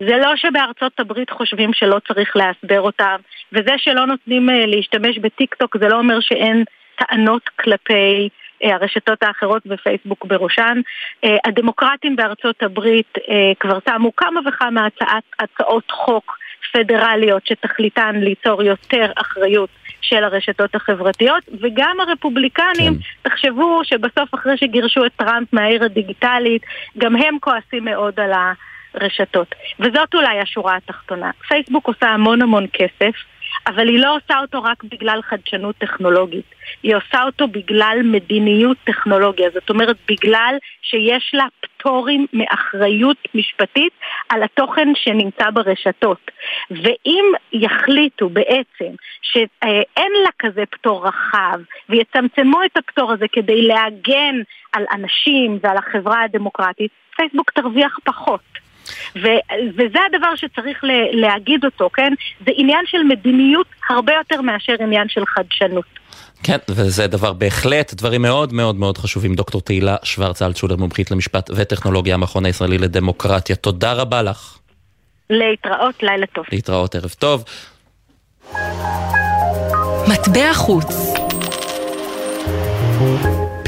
Speaker 15: זה לא שבארצות הברית חושבים שלא צריך להסבר אותם, וזה שלא נותנים אה, להשתמש בטיק טוק זה לא אומר שאין טענות כלפי אה, הרשתות האחרות ופייסבוק בראשן. אה, הדמוקרטים בארצות הברית כבר שמו כמה וכמה הצעת, הצעות חוק פדרליות שתכליתן ליצור יותר אחריות של הרשתות החברתיות, וגם הרפובליקנים, כן. תחשבו שבסוף אחרי שגירשו את טראמפ מהעיר הדיגיטלית, גם הם כועסים מאוד על הרשתות. וזאת אולי השורה התחתונה. פייסבוק עושה המון המון כסף, אבל היא לא עושה אותו רק בגלל חדשנות טכנולוגית, היא עושה אותו בגלל מדיניות טכנולוגיה, זאת אומרת בגלל שיש לה פטורים מאחריות משפטית על התוכן שנמצא ברשתות. ואם יחליטו בעצם שאין לה כזה פטור רחב ויצמצמו את הפטור הזה כדי להגן על אנשים ועל החברה הדמוקרטית, פייסבוק תרוויח פחות. ו- וזה הדבר שצריך ל- להגיד אותו, כן? זה עניין של מדיניות הרבה יותר מאשר עניין של חדשנות.
Speaker 5: כן, וזה דבר בהחלט, דברים מאוד מאוד מאוד חשובים. דוקטור תהילה שוורץ אלטשולר, מומחית למשפט וטכנולוגיה, המכון הישראלי לדמוקרטיה. תודה רבה לך.
Speaker 15: להתראות, לילה טוב.
Speaker 5: להתראות, ערב טוב.
Speaker 9: מטבע חוץ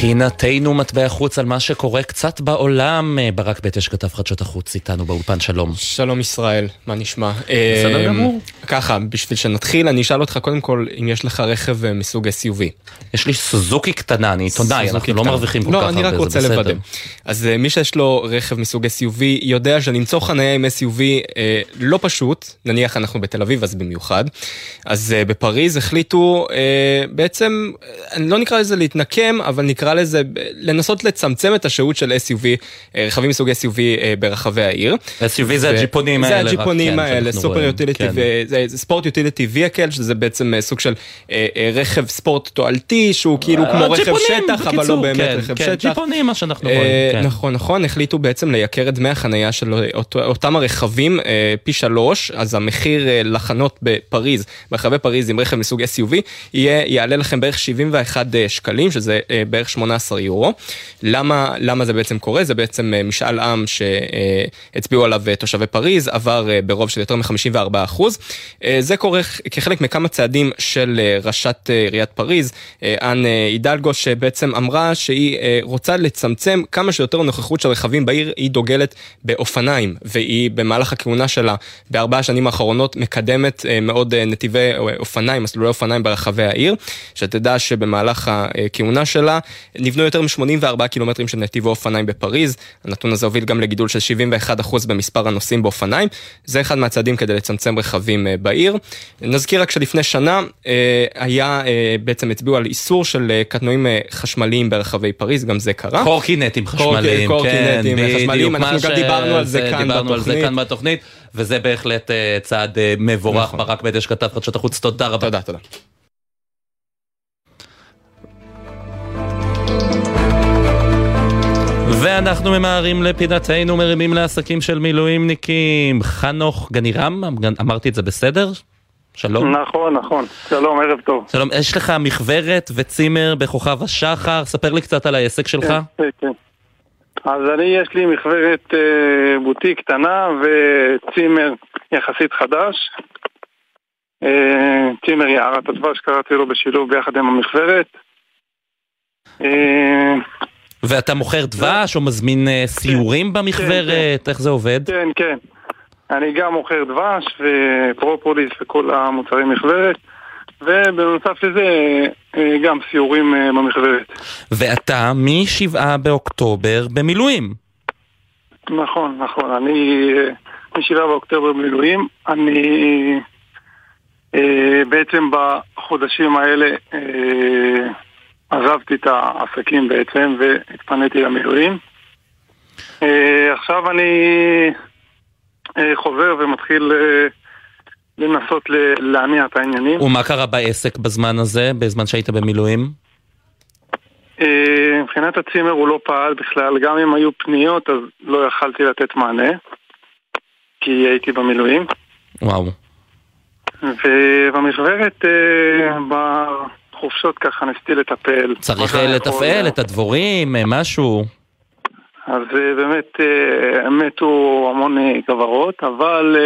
Speaker 5: פינתנו מטבע חוץ על מה שקורה קצת בעולם. אה, ברק בטש כתב חדשות החוץ איתנו באולפן, שלום.
Speaker 16: שלום ישראל, מה נשמע?
Speaker 5: בסדר אה, גמור.
Speaker 16: ככה, בשביל שנתחיל, אני אשאל אותך קודם כל אם יש לך רכב אה, מסוג SUV.
Speaker 5: יש לי סוזוקי קטנה, אני עיתונאי, אנחנו לא מרוויחים כל
Speaker 16: לא,
Speaker 5: כך הרבה,
Speaker 16: זה בסדר. לא, אני רק רוצה לוודא. אז מי שיש לו רכב מסוג SUV יודע שלמצוא חניה עם SUV לא פשוט, נניח אנחנו בתל אביב אז במיוחד. אז בפריז החליטו בעצם, לא נקרא לזה להתנקם, אבל נקרא לזה לנסות לצמצם את השהות של SUV, אה, רכבים מסוג SUV אה, ברחבי העיר.
Speaker 5: SUV זה הג'יפונים האלה.
Speaker 16: זה הג'יפונים כן, האלה, סופר יוטיליטי, זה ספורט יוטיליטי ויקל, שזה בעצם אה, סוג של רכב ספורט תועלתי, שהוא כאילו כמו רכב שטח, אבל לא באמת כן, רכב
Speaker 5: כן,
Speaker 16: שטח.
Speaker 5: ג'יפונים, מה שאנחנו רואים.
Speaker 16: נכון, נכון, החליטו בעצם לייקר את דמי החנייה של אותם הרכבים פי שלוש, אז המחיר לחנות בפריז, ברחבי פריז עם רכב מסוג SUV, יעלה לכם בערך 71 שקלים, שזה בערך 18 יורו. למה, למה זה בעצם קורה? זה בעצם משאל עם שהצביעו עליו תושבי פריז, עבר ברוב של יותר מ-54 אחוז. זה קורה כחלק מכמה צעדים של ראשת עיריית פריז, אנ הידלגו, שבעצם אמרה שהיא רוצה לצמצם כמה שיותר נוכחות של רכבים בעיר, היא דוגלת באופניים, והיא במהלך הכהונה שלה בארבע השנים האחרונות מקדמת מאוד נתיבי אופניים, מסלולי אופניים ברחבי העיר. שתדע שבמהלך הכהונה שלה נבנו יותר מ-84 קילומטרים של נתיבי אופניים בפריז. הנתון הזה הוביל גם לגידול של 71% במספר הנוסעים באופניים. זה אחד מהצעדים כדי לצמצם רכבים בעיר. נזכיר רק שלפני שנה היה, בעצם הצביעו על איסור של קטנועים חשמליים ברחבי פריז, גם זה קרה.
Speaker 5: קורקינטים חשמליים,
Speaker 16: קורקינטים כן, חשמליים, אנחנו גם דיברנו על זה כאן
Speaker 5: דיברנו על זה כאן בתוכנית, וזה בהחלט צעד מבורך. נכון. ברק בדש כתב חדשות החוץ, תודה רבה.
Speaker 16: תודה, תודה.
Speaker 5: ואנחנו ממהרים לפינתנו מרימים לעסקים של מילואימניקים. חנוך גנירם, אמרתי את זה בסדר? שלום.
Speaker 17: נכון, נכון. שלום, ערב טוב.
Speaker 5: שלום, יש לך מכוורת וצימר בכוכב השחר, ספר לי קצת על העסק שלך. כן,
Speaker 17: כן. כן. אז אני, יש לי מכוורת אה, בוטיק קטנה וצימר יחסית חדש. אה, צימר יערת הדבש, קראתי לו בשילוב ביחד עם המכוורת.
Speaker 5: אה, ואתה מוכר דבש או מזמין אה, סיורים כן, במכוורת? כן, איך זה עובד?
Speaker 17: כן, כן. אני גם מוכר דבש ופרופוליס וכל המוצרים מכוורת. ובנוסף לזה אה, גם סיורים אה, במכוורת.
Speaker 5: ואתה מ-7 באוקטובר במילואים.
Speaker 17: נכון, נכון. אני מ-7 באוקטובר במילואים. אני בעצם בחודשים האלה עזבתי את העסקים בעצם והתפניתי למילואים. אה, עכשיו אני אה, חוזר ומתחיל אה, לנסות להניע את העניינים.
Speaker 5: ומה קרה בעסק בזמן הזה, בזמן שהיית במילואים?
Speaker 17: מבחינת הצימר הוא לא פעל בכלל, גם אם היו פניות אז לא יכלתי לתת מענה, כי הייתי במילואים.
Speaker 5: וואו.
Speaker 17: ובמכוורת, חופשות ככה ניסיתי לטפל.
Speaker 5: צריך לתפעל את הדבורים, אה, משהו.
Speaker 17: אז אה, באמת אה, מתו המון כוורות, אבל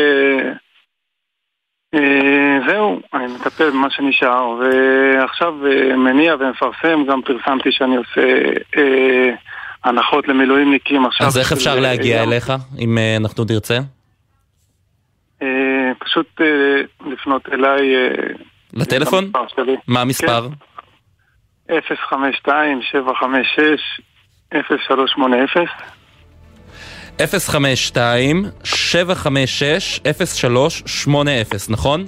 Speaker 17: זהו, אני מטפל במה שנשאר, ועכשיו מניע ומפרסם, גם פרסמתי שאני עושה הנחות למילואימניקים עכשיו.
Speaker 5: אז איך אפשר להגיע אליך, אם אנחנו נרצה?
Speaker 17: פשוט לפנות אליי
Speaker 5: לטלפון? מה המספר?
Speaker 17: 052-756-0380
Speaker 5: 052-756-0380, נכון?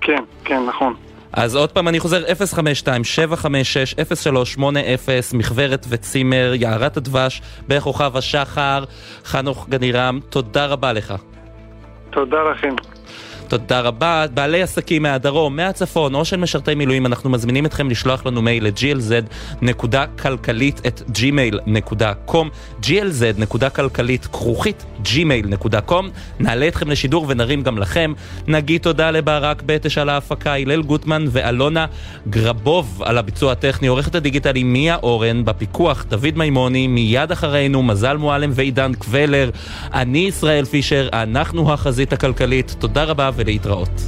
Speaker 17: כן, כן, נכון.
Speaker 5: אז עוד פעם אני חוזר, 052-756-0380, מכוורת וצימר, יערת הדבש, בכוכב השחר, חנוך גנירם, תודה רבה לך.
Speaker 17: תודה לכם.
Speaker 5: תודה רבה. בעלי עסקים מהדרום, מהצפון או של משרתי מילואים, אנחנו מזמינים אתכם לשלוח לנו מייל ל-glz.כלכלית את gmail.com glz.כלכלית כרוכית gmail.com נעלה אתכם לשידור ונרים גם לכם. נגיד תודה לברק בטש על ההפקה, הלל גוטמן ואלונה גרבוב על הביצוע הטכני, עורכת הדיגיטלי מיה אורן, בפיקוח דוד מימוני, מיד אחרינו מזל מועלם ועידן קבלר. אני ישראל פישר, אנחנו החזית הכלכלית. תודה רבה ולהתראות.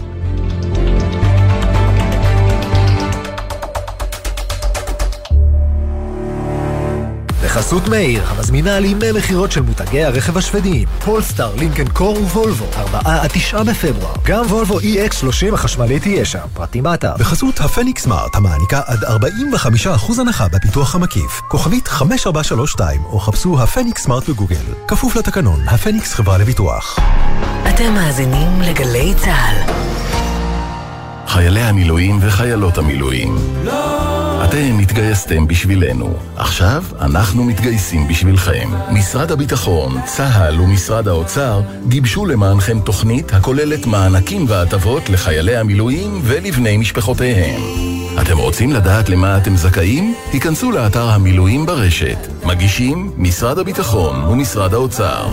Speaker 4: בחסות מאיר, המזמינה על ימי מכירות של מותגי הרכב השוודיים. פולסטאר, לינקן קור ווולבו, 4 עד 9 בפברואר. גם וולבו EX30 החשמלית תהיה שם, פרטים באתר. בחסות הפניקס סמארט, המעניקה עד 45% הנחה בפיתוח המקיף. כוכבית 5432, או חפשו הפניקס סמארט בגוגל. כפוף לתקנון, הפניקס חברה לביטוח.
Speaker 9: אתם מאזינים לגלי צה"ל.
Speaker 18: חיילי המילואים וחיילות המילואים. לא! אתם התגייסתם בשבילנו. עכשיו אנחנו מתגייסים בשבילכם. משרד הביטחון, צה"ל ומשרד האוצר גיבשו למענכם תוכנית הכוללת מענקים והטבות לחיילי המילואים ולבני משפחותיהם. אתם רוצים לדעת למה אתם זכאים? היכנסו לאתר המילואים ברשת. מגישים משרד הביטחון ומשרד האוצר.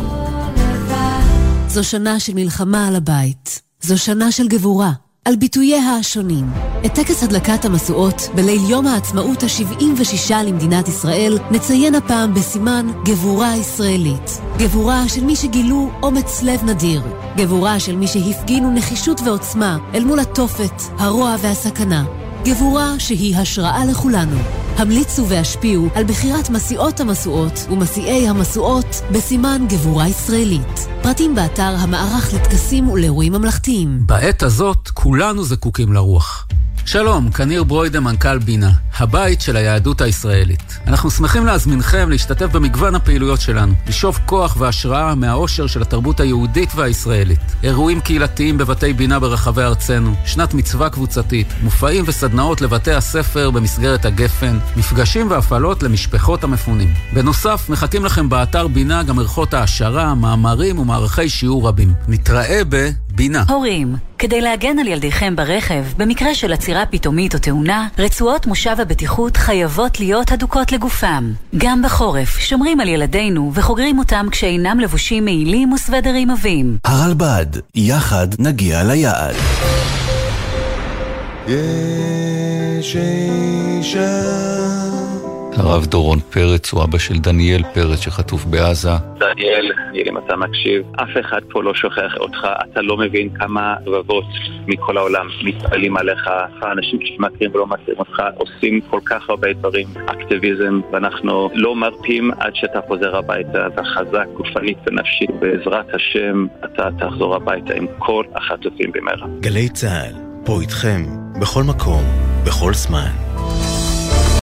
Speaker 9: זו שנה של מלחמה על הבית. זו שנה של גבורה.
Speaker 19: על ביטוייה השונים. את טקס הדלקת המשואות בליל יום העצמאות ה-76 למדינת ישראל נציין הפעם בסימן גבורה ישראלית. גבורה של מי שגילו אומץ לב נדיר. גבורה של מי שהפגינו נחישות ועוצמה אל מול התופת, הרוע והסכנה. גבורה שהיא השראה לכולנו. המליצו והשפיעו על בחירת מסיעות המשואות ומסיעי המשואות בסימן גבורה ישראלית. פרטים באתר המערך לטקסים ולאירועים ממלכתיים.
Speaker 20: בעת הזאת כולנו זקוקים לרוח. שלום, כניר ברוידה, מנכ"ל בינה, הבית של היהדות הישראלית. אנחנו שמחים להזמינכם להשתתף במגוון הפעילויות שלנו, לשאוב כוח והשראה מהאושר של התרבות היהודית והישראלית. אירועים קהילתיים בבתי בינה ברחבי ארצנו, שנת מצווה קבוצתית, מופעים וסדנאות לבתי הספר במסגרת הגפן, מפגשים והפעלות למשפחות המפונים. בנוסף, מחכים לכם באתר בינה גם ערכות העשרה, מאמרים ומערכי שיעור רבים. נתראה בבינה.
Speaker 21: הורים, כדי להגן על ילדיכם ברכב, במקרה של עצירה פתאומית או תאונה, רצועות מושב הבטיחות חייבות להיות הדוקות לגופם. גם בחורף, שומרים על ילדינו וחוגרים אותם כשאינם לבושים מעילים וסוודרים עבים.
Speaker 22: הרלב"ד, יחד נגיע ליעד.
Speaker 23: יש אישה
Speaker 13: הרב דורון פרץ הוא אבא של דניאל פרץ שחטוף בעזה.
Speaker 24: דניאל, אם אתה מקשיב, אף אחד פה לא שוכח אותך, אתה לא מבין כמה רבבות מכל העולם מתפעלים עליך, האנשים שמכירים ולא מכירים אותך עושים כל כך הרבה דברים, אקטיביזם, ואנחנו לא מרפים עד שאתה חוזר הביתה, אתה חזק גופנית ונפשית, בעזרת השם אתה תחזור הביתה עם כל החטופים במהרה.
Speaker 22: גלי צה"ל, פה איתכם, בכל מקום, בכל זמן.